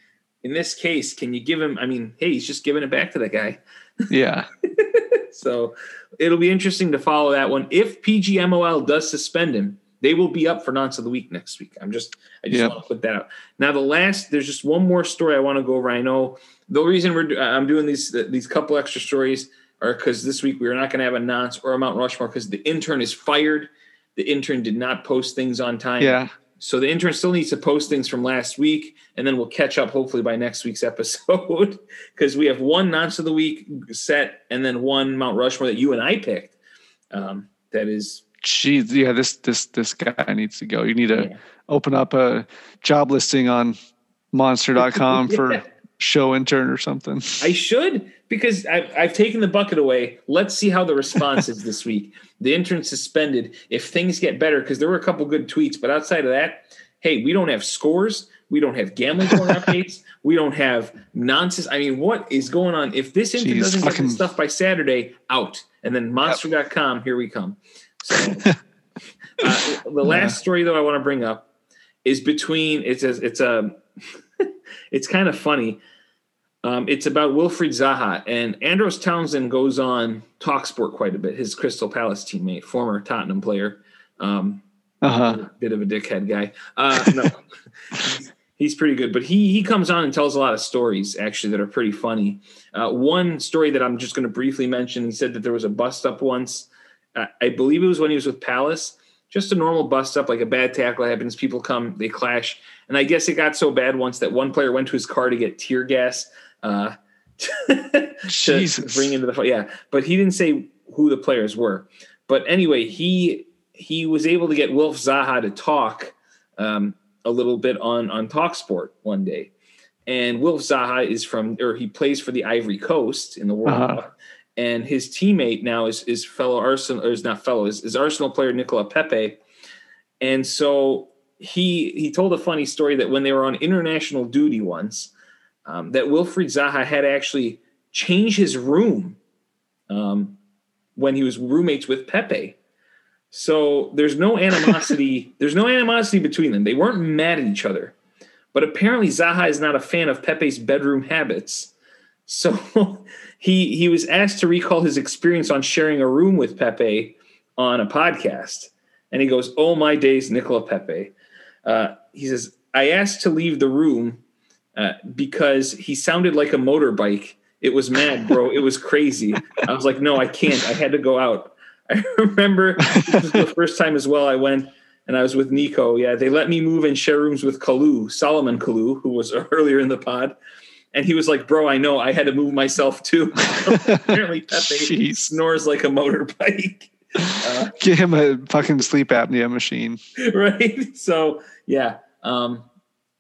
in this case, can you give him? I mean, hey, he's just giving it back to that guy. Yeah. (laughs) so it'll be interesting to follow that one. If PGMOL does suspend him, they will be up for nonce of the week next week. I'm just I just yep. want to put that out. Now the last there's just one more story I want to go over. I know the reason we're I'm doing these these couple extra stories are because this week we are not going to have a nonce or a Mount Rushmore because the intern is fired. The intern did not post things on time. Yeah. So the intern still needs to post things from last week, and then we'll catch up hopefully by next week's (laughs) episode because we have one nonce of the week set, and then one Mount Rushmore that you and I picked. Um, that is, Jeez, yeah, this this this guy needs to go. You need to yeah. open up a job listing on Monster.com (laughs) yeah. for show intern or something. I should because I've, I've taken the bucket away. Let's see how the response is this week. The intern suspended. If things get better, because there were a couple good tweets, but outside of that, hey, we don't have scores. We don't have gambling (laughs) updates. We don't have nonsense. I mean, what is going on? If this intern Jeez, doesn't fucking... get stuff by Saturday, out. And then monster.com, yep. here we come. So (laughs) uh, the last yeah. story though I want to bring up is between it's a, (laughs) it's a it's kind of funny. Um, it's about Wilfried Zaha and Andros Townsend goes on Talksport quite a bit. His Crystal Palace teammate, former Tottenham player, um, uh-huh. bit of a dickhead guy. Uh, (laughs) no, he's, he's, pretty good, but he he comes on and tells a lot of stories actually that are pretty funny. Uh, one story that I'm just going to briefly mention. He said that there was a bust up once. Uh, I believe it was when he was with Palace. Just a normal bust up, like a bad tackle happens. People come, they clash, and I guess it got so bad once that one player went to his car to get tear gas uh, (laughs) to bring into the fight. Yeah, but he didn't say who the players were. But anyway, he he was able to get Wilf Zaha to talk um, a little bit on on Talksport one day. And Wilf Zaha is from, or he plays for the Ivory Coast in the World uh-huh. Cup. And his teammate now is is fellow Arsenal, or is not fellow, is, is Arsenal player Nicola Pepe. And so he he told a funny story that when they were on international duty once, um, that Wilfried Zaha had actually changed his room um, when he was roommates with Pepe. So there's no animosity. (laughs) there's no animosity between them. They weren't mad at each other. But apparently Zaha is not a fan of Pepe's bedroom habits. So (laughs) he he was asked to recall his experience on sharing a room with Pepe on a podcast. And he goes, "Oh my days, Nicola Pepe." Uh, he says, "I asked to leave the room uh, because he sounded like a motorbike. It was mad, bro. it was crazy. I was like, no, I can't. I had to go out. (laughs) I remember this was the first time as well. I went and I was with Nico. Yeah, they let me move and share rooms with Kalou, Salomon Kalou, who was (laughs) earlier in the pod. And he was like, bro, I know I had to move myself too. (laughs) Apparently, Pepe snores like a motorbike. Uh, Get him a fucking sleep apnea machine. Right. So, yeah. Um,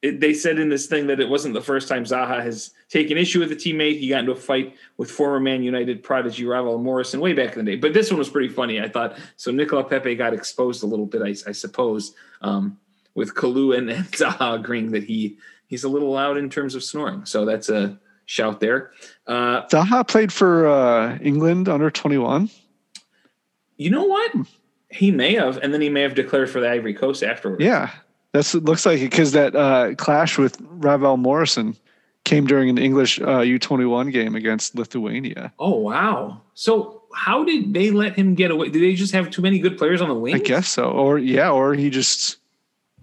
it, they said in this thing that it wasn't the first time Zaha has taken issue with a teammate. He got into a fight with former Man United prodigy Ravel Morrison way back in the day. But this one was pretty funny, I thought. So Nicola Pepe got exposed a little bit, I, I suppose, um, with Kalou and, and (laughs) Zaha agreeing that he he's a little loud in terms of snoring. So that's a shout there. Uh, Zaha played for uh, England under 21. You know what? He may have, and then he may have declared for the Ivory Coast afterwards. Yeah, that's it looks like it because that uh, clash with Ravel Morrison came during an English uh, U21 game against Lithuania. Oh wow! So how did they let him get away? Did they just have too many good players on the wing? I guess so. Or yeah, or he just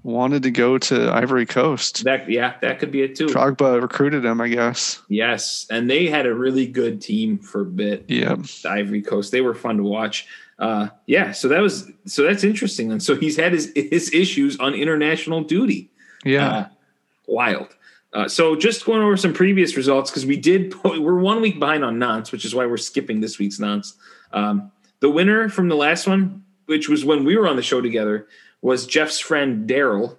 wanted to go to Ivory Coast. That yeah, that could be it too. Drogba recruited him, I guess. Yes, and they had a really good team for a bit. Yeah, Ivory Coast. They were fun to watch uh, yeah, so that was so that's interesting. And so he's had his his issues on international duty. Yeah, uh, wild. Uh, so just going over some previous results because we did (laughs) we're one week behind on nonce, which is why we're skipping this week's nonce. Um, the winner from the last one, which was when we were on the show together, was Jeff's friend Daryl,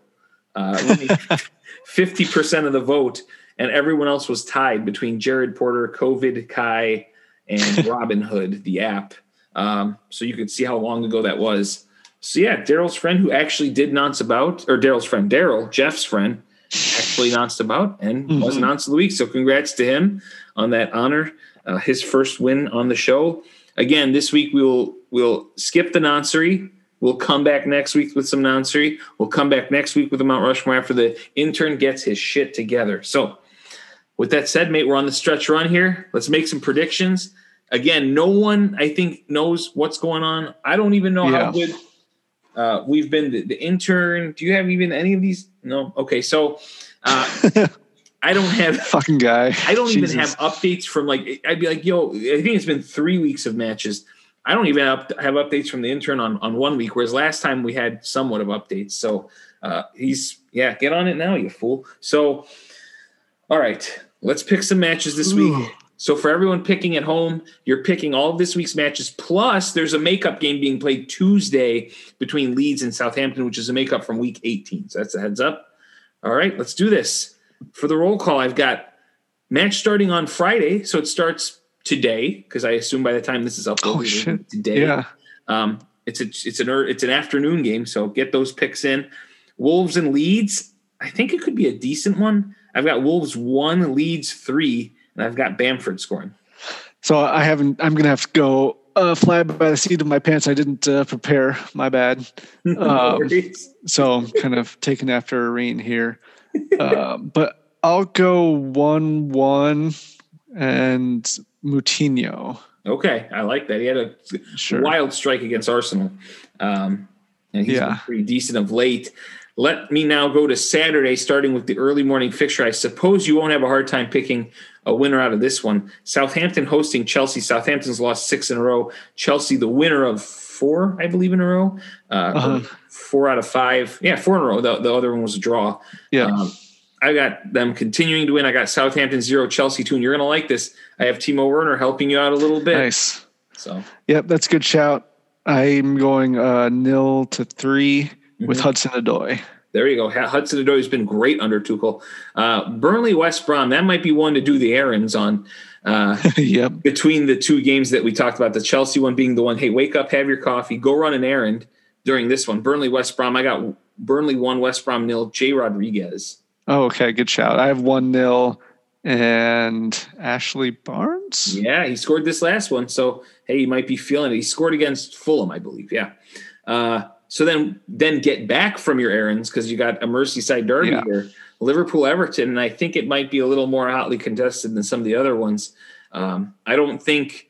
uh, (laughs) fifty percent of the vote, and everyone else was tied between Jared Porter, COVID Kai, and (laughs) Robin Hood, the app. Um, so you can see how long ago that was. So yeah, Daryl's friend who actually did nonce about, or Daryl's friend, Daryl, Jeff's friend, actually (laughs) nonced about and mm-hmm. was nonce of the week. So congrats to him on that honor, uh, his first win on the show. Again, this week we'll we'll skip the noncery. We'll come back next week with some noncery. We'll come back next week with the Mount Rushmore after the intern gets his shit together. So, with that said, mate, we're on the stretch run here. Let's make some predictions again, no one I think knows what's going on. I don't even know yeah. how good uh, we've been. The, the, intern. Do you have even any of these? No. Okay, so uh, (laughs) I don't have fucking guy. I don't Jesus. even have updates from like. I'd be like, yo, I think it's been three weeks of matches. I don't even have, updates from the intern on, on one week, whereas last time we had somewhat of updates. So uh, he's, yeah, get on it now, you fool. So, all right, let's pick some matches this Ooh. week. So for everyone picking at home, you're picking all of this week's matches. Plus, there's a makeup game being played Tuesday between Leeds and Southampton, which is a makeup from week 18. So that's a heads up. All right, let's do this. For the roll call, I've got match starting on Friday. So it starts today because I assume by the time this is uploaded oh, today. Yeah. Um, it's a, it's an it's an afternoon game, so get those picks in. Wolves and Leeds. I think it could be a decent one. I've got Wolves one, Leeds three and I've got Bamford scoring. So I haven't. I'm gonna have to go uh, fly by the seat of my pants. I didn't uh, prepare. My bad. (laughs) Um, so I'm kind of taking after Irene here. Uh, but I'll go one one and Moutinho. Okay, I like that. He had a sure. wild strike against Arsenal, um, and he's yeah. pretty decent of late. Let me now go to Saturday, starting with the early morning fixture. I suppose you won't have a hard time picking a winner out of this one. Southampton hosting Chelsea. Southampton's lost six in a row. Chelsea, the winner of four, I believe, in a row. Uh, uh-huh. Four out of five. Yeah, four in a row. The, the other one was a draw. Yeah. Um, I got them continuing to win. I got Southampton zero, Chelsea two, and you're going to like this. I have Timo Werner helping you out a little bit. Nice. So, yep, that's a good shout. I'm going uh, nil to 3 mm-hmm. with Hudson Odoi. There you go. Hudson Odoi has been great under Tuchel. Uh, Burnley West Brom, that might be one to do the errands on. Uh, (laughs) yep. Between the two games that we talked about, the Chelsea one being the one, hey, wake up, have your coffee, go run an errand during this one. Burnley West Brom, I got Burnley one, West Brom nil, Jay Rodriguez. Oh, okay. Good shout. I have one nil and Ashley Barnes. Yeah, he scored this last one. So, hey, he might be feeling it. He scored against Fulham, I believe. Yeah. Uh, so then then get back from your errands because you got a Merseyside derby yeah. here, Liverpool Everton, and I think it might be a little more hotly contested than some of the other ones. Um, I don't think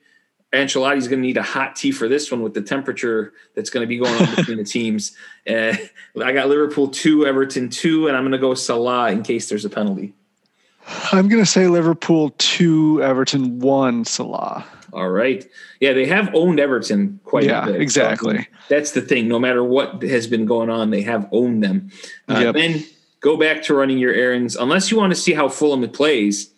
Ancelotti's going to need a hot tea for this one with the temperature that's going to be going on (laughs) between the teams. Uh, I got Liverpool two, Everton two, and I'm going to go Salah in case there's a penalty. I'm going to say Liverpool two, Everton one, Salah. All right. Yeah, they have owned Everton quite yeah, a bit. exactly. That's the thing. No matter what has been going on, they have owned them. Uh, yep. Then go back to running your errands. Unless you want to see how Fulham plays,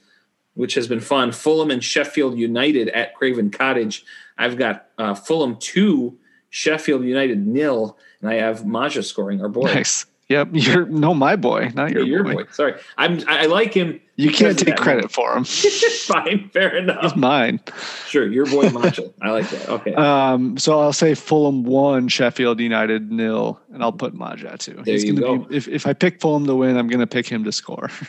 which has been fun. Fulham and Sheffield United at Craven Cottage. I've got uh, Fulham 2, Sheffield United nil, and I have Maja scoring, our boy. Nice. Yep, (laughs) you're no my boy, not your, your boy. boy. Sorry, I'm I like him. You can't take credit for him. (laughs) Fine, fair enough. He's mine. Sure, your boy Maja. I like that. Okay. Um, so I'll say Fulham one, Sheffield United nil, and I'll put Maja too. There He's you gonna go. Be, if if I pick Fulham to win, I'm gonna pick him to score. (laughs)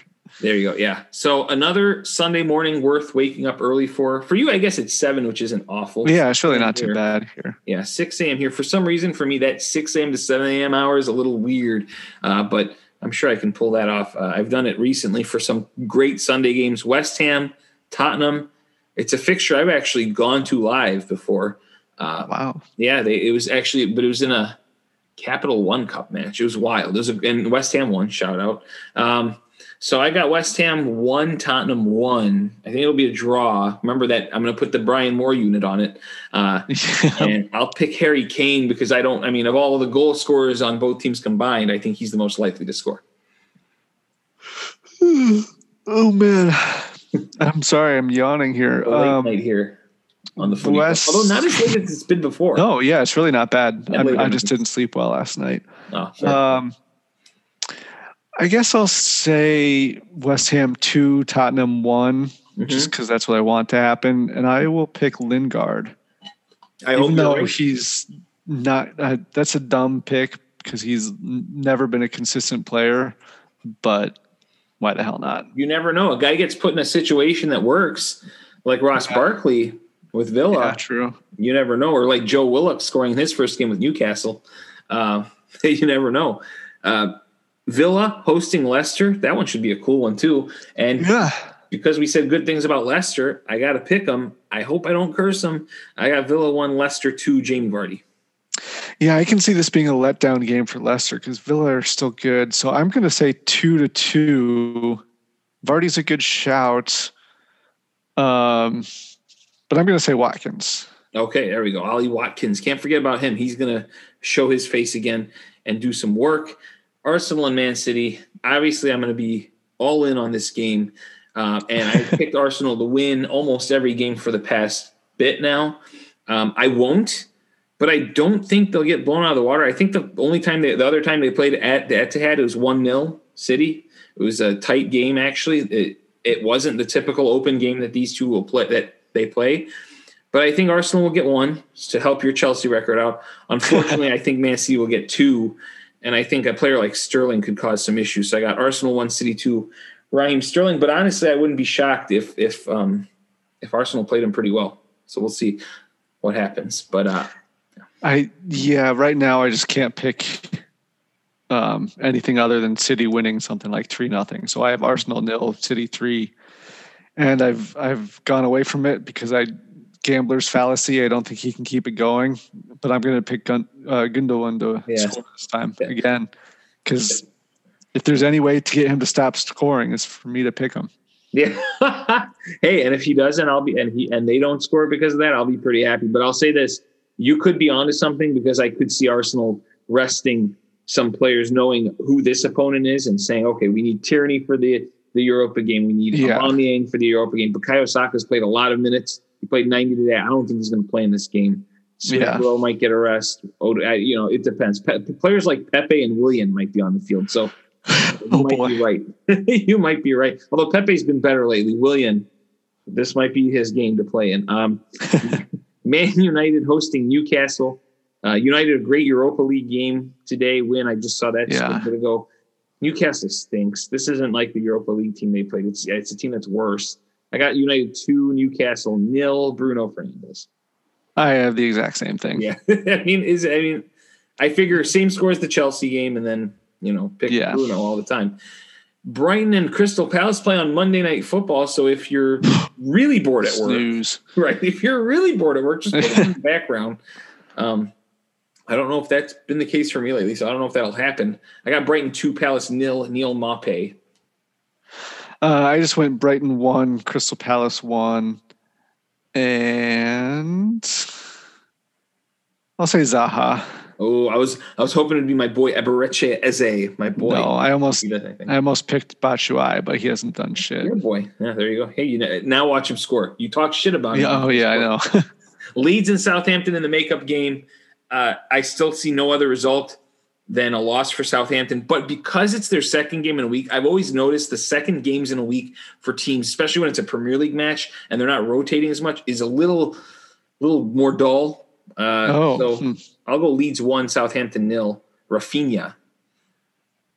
There you go. Yeah. So another Sunday morning worth waking up early for. For you, I guess it's seven, which isn't awful. Yeah, it's really not here. too bad here. Yeah, six a.m. here. For some reason, for me, that six a.m. to seven a.m. hour is a little weird, uh, but I'm sure I can pull that off. Uh, I've done it recently for some great Sunday games. West Ham, Tottenham. It's a fixture I've actually gone to live before. Uh, wow. Yeah, they, it was actually, but it was in a Capital One Cup match. It was wild. It was a, and West Ham won. Shout out. Um, so I got West Ham one, Tottenham one. I think it'll be a draw. Remember that I'm going to put the Brian Moore unit on it, uh, (laughs) and I'll pick Harry Kane because I don't. I mean, of all the goal scorers on both teams combined, I think he's the most likely to score. (sighs) oh man, I'm sorry, I'm yawning here. late um, night here on the footy. West, although not as late as it's been before. No, yeah, it's really not bad. I, I just didn't sleep well last night. Oh, um, I guess I'll say West Ham two, Tottenham one, mm-hmm. just because that's what I want to happen, and I will pick Lingard. I Even though right. he's not, uh, that's a dumb pick because he's never been a consistent player, but why the hell not? You never know. A guy gets put in a situation that works, like Ross yeah. Barkley with Villa. Yeah, true. You never know, or like Joe Willock scoring his first game with Newcastle. Uh, (laughs) you never know. Uh, Villa hosting Leicester. That one should be a cool one too. And yeah. because we said good things about Leicester, I got to pick them. I hope I don't curse them. I got Villa one, Leicester two, Jamie Vardy. Yeah, I can see this being a letdown game for Leicester because Villa are still good. So I'm going to say two to two. Vardy's a good shout. Um, but I'm going to say Watkins. Okay, there we go. Ollie Watkins. Can't forget about him. He's going to show his face again and do some work. Arsenal and Man City. Obviously, I'm going to be all in on this game. Uh, and I (laughs) picked Arsenal to win almost every game for the past bit now. Um, I won't, but I don't think they'll get blown out of the water. I think the only time they, the other time they played at the Etihad, it was 1 0 City. It was a tight game, actually. It, it wasn't the typical open game that these two will play, that they play. But I think Arsenal will get one to help your Chelsea record out. (laughs) Unfortunately, I think Man City will get two, and I think a player like Sterling could cause some issues. So I got Arsenal one, City two, Raheem Sterling. But honestly, I wouldn't be shocked if if um, if Arsenal played him pretty well. So we'll see what happens. But uh, I yeah, right now I just can't pick um, anything other than City winning something like three nothing. So I have Arsenal nil, City three, and I've I've gone away from it because I gambler's fallacy. I don't think he can keep it going, but I'm going to pick Gun, uh, Gundogan to yeah. score this time yeah. again because if there's any way to get him to stop scoring, it's for me to pick him. Yeah. (laughs) hey, and if he doesn't, I'll be and he and they don't score because of that, I'll be pretty happy. But I'll say this: you could be onto something because I could see Arsenal resting some players, knowing who this opponent is, and saying, okay, we need Tierney for the the Europa game, we need yeah. Aubameyang for the Europa game. Bukayo Saka's played a lot of minutes he played 90 today. I don't think he's going to play in this game. Smith yeah. Rowe might get a rest. Oh, you know, it depends. Pe- players like Pepe and Willian might be on the field. So (laughs) you oh, might boy. be right. (laughs) you might be right. Although Pepe's been better lately. Willian, this might be his game to play in. Um, (laughs) Man United hosting Newcastle. Uh, United, a great Europa League game today. Win. I just saw that yeah. just a bit ago. Newcastle stinks. This isn't like the Europa League team they played. It's it's a team that's worse. I got United two, Newcastle nil. Bruno Fernandes. I have the exact same thing. Yeah, (laughs) I mean, is I mean, I figure same score as the Chelsea game, and then you know pick yeah. Bruno all the time. Brighton and Crystal Palace play on Monday Night Football. So if you're (sighs) really bored at work, Snooze. (laughs) right? If you're really bored at work, just put it in the (laughs) background. Um, I don't know if that's been the case for me lately, so I don't know if that'll happen. I got Brighton two, Palace nil. Neal Maupay uh, I just went Brighton one, Crystal Palace one, and I'll say Zaha. Oh, I was I was hoping it'd be my boy Eberechi Eze, my boy. No, I almost I, I, almost picked Batshuayi, but he hasn't done shit. Your boy. Yeah, there you go. Hey, you know, now watch him score. You talk shit about him. oh yeah, I know. (laughs) Leeds and Southampton in the makeup game. Uh, I still see no other result than a loss for Southampton. But because it's their second game in a week, I've always noticed the second games in a week for teams, especially when it's a Premier League match and they're not rotating as much, is a little, little more dull. Uh, oh, so hmm. I'll go Leeds one, Southampton nil. Raphinha.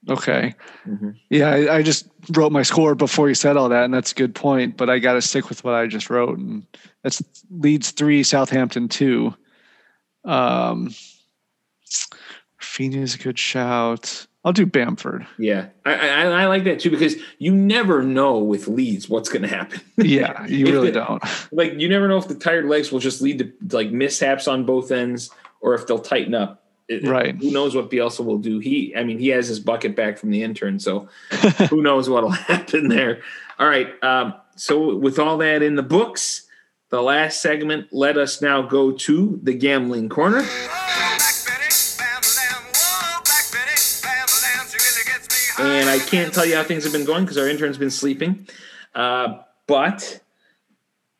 Okay. Mm-hmm. Yeah, I, I, just wrote my score before you said all that, and that's a good point. But I got to stick with what I just wrote, and that's Leeds three, Southampton two. Um, is a good shout. I'll do Bamford. Yeah, I, I, I, like that too because you never know with Leeds what's going to happen. (laughs) yeah, you really the, don't. Like you never know if the tired legs will just lead to like mishaps on both ends or if they'll tighten up. It, right. Who knows what Bielsa will do? He, I mean, he has his bucket back from the intern, so (laughs) who knows what'll (laughs) happen there. All right. Um, so with all that in the books, the last segment, let us now go to the gambling corner. And I can't tell you how things have been going because our intern's been sleeping. Uh, but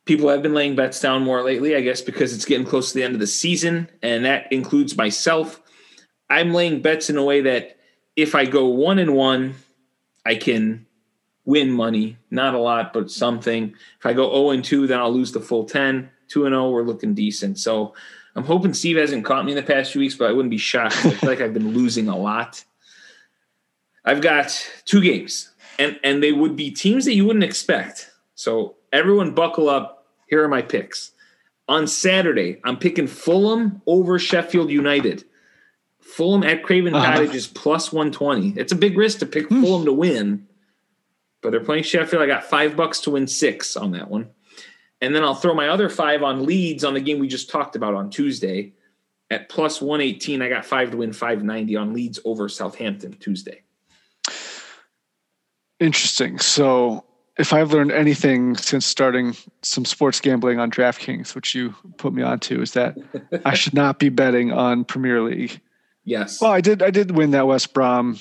people have been laying bets down more lately, I guess, because it's getting close to the end of the season, and that includes myself. I'm laying bets in a way that if I go one and one, I can win money. Not a lot, but something. If I go 0 and 2, then I'll lose the full 10. 2 and 0, we're looking decent. So I'm hoping Steve hasn't caught me in the past few weeks, but I wouldn't be shocked. I feel like I've been losing a lot. I've got two games, and and they would be teams that you wouldn't expect. So everyone, buckle up. Here are my picks. On Saturday, I'm picking Fulham over Sheffield United. Fulham at Craven uh-huh. Cottage is plus 120. It's a big risk to pick hmm. Fulham to win, but they're playing Sheffield. I got five bucks to win six on that one. And then I'll throw my other five on Leeds on the game we just talked about on Tuesday. At plus 118, I got five to win 590 on Leeds over Southampton Tuesday. Interesting. So if I've learned anything since starting some sports gambling on DraftKings, which you put me onto, is that I (laughs) should not be betting on Premier League. Yes. Well, I did. I did win that West Brom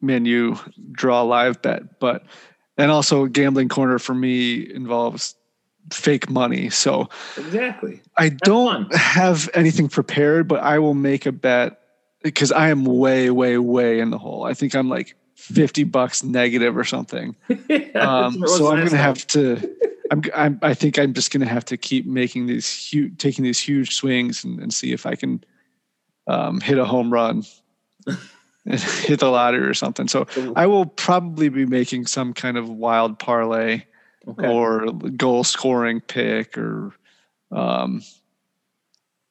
Man U draw live bet, but and also gambling corner for me involves fake money. So exactly, I don't fun. have anything prepared, but I will make a bet because I am way, way, way in the hole. I think I'm like 50 bucks negative or something. (laughs) yeah, um, so I'm going to have (laughs) to, I'm, I'm, i think I'm just going to have to keep making these huge, taking these huge swings and, and see if I can um, hit a home run. (laughs) and hit the lottery or something. So I will probably be making some kind of wild parlay okay. or goal scoring pick or um,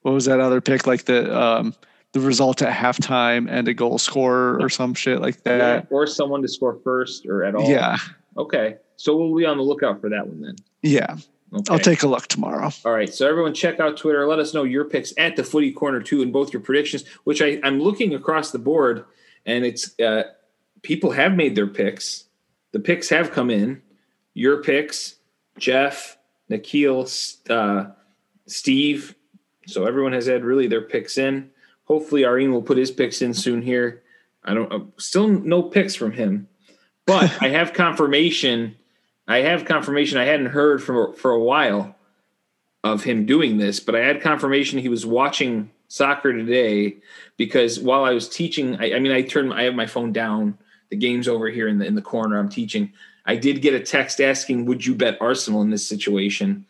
what was that other pick like the um, the result at halftime and a goal scorer or some shit like that. Yeah, or someone to score first or at all. Yeah. Okay. So we'll be on the lookout for that one then. Yeah. Okay. I'll take a look tomorrow. All right. So everyone check out Twitter. Let us know your picks at the footy corner too and both your predictions, which I, I'm looking across the board and it's uh, people have made their picks. The picks have come in. Your picks, Jeff, Nikhil, uh, Steve. So everyone has had really their picks in. Hopefully, Areen will put his picks in soon here. I don't uh, still no picks from him, but (laughs) I have confirmation. I have confirmation. I hadn't heard for for a while of him doing this, but I had confirmation he was watching soccer today because while I was teaching, I, I mean, I turned, I have my phone down. The game's over here in the in the corner. I'm teaching. I did get a text asking, "Would you bet Arsenal in this situation?"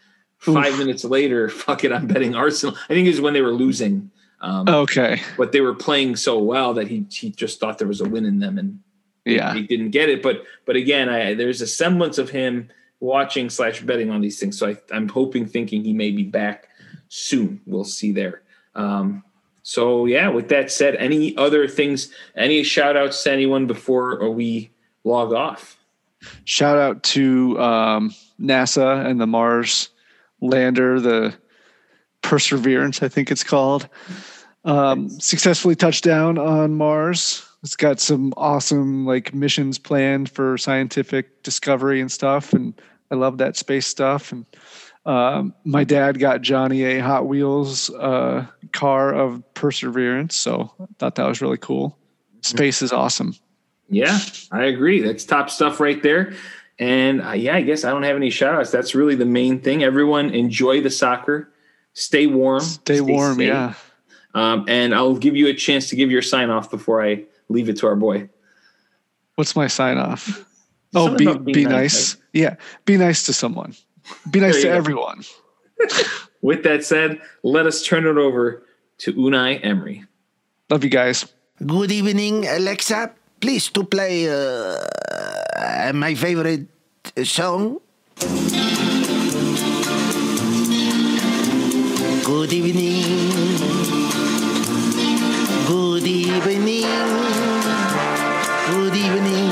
Oof. Five minutes later, (laughs) fuck it, I'm betting Arsenal. I think it was when they were losing. Um, okay, but they were playing so well that he he just thought there was a win in them, and yeah, he didn't get it. But but again, I, there's a semblance of him watching slash betting on these things. So I, I'm hoping, thinking he may be back soon. We'll see there. Um, so yeah, with that said, any other things, any shout outs to anyone before we log off? Shout out to um, NASA and the Mars lander, the Perseverance, I think it's called. Um, successfully touched down on Mars. It's got some awesome like missions planned for scientific discovery and stuff, and I love that space stuff. And um, my dad got Johnny a Hot Wheels uh, car of Perseverance, so I thought that was really cool. Space is awesome. Yeah, I agree. That's top stuff right there. And uh, yeah, I guess I don't have any shout outs. That's really the main thing. Everyone enjoy the soccer, stay warm, stay, stay warm. Safe. Yeah. Um, and I'll give you a chance to give your sign off before I leave it to our boy. What's my sign off? Oh, be be nice. nice. Yeah, be nice to someone. Be nice to go. everyone. (laughs) With that said, let us turn it over to Unai Emery. Love you guys. Good evening, Alexa. Please to play uh, my favorite song. Good evening. Good evening. me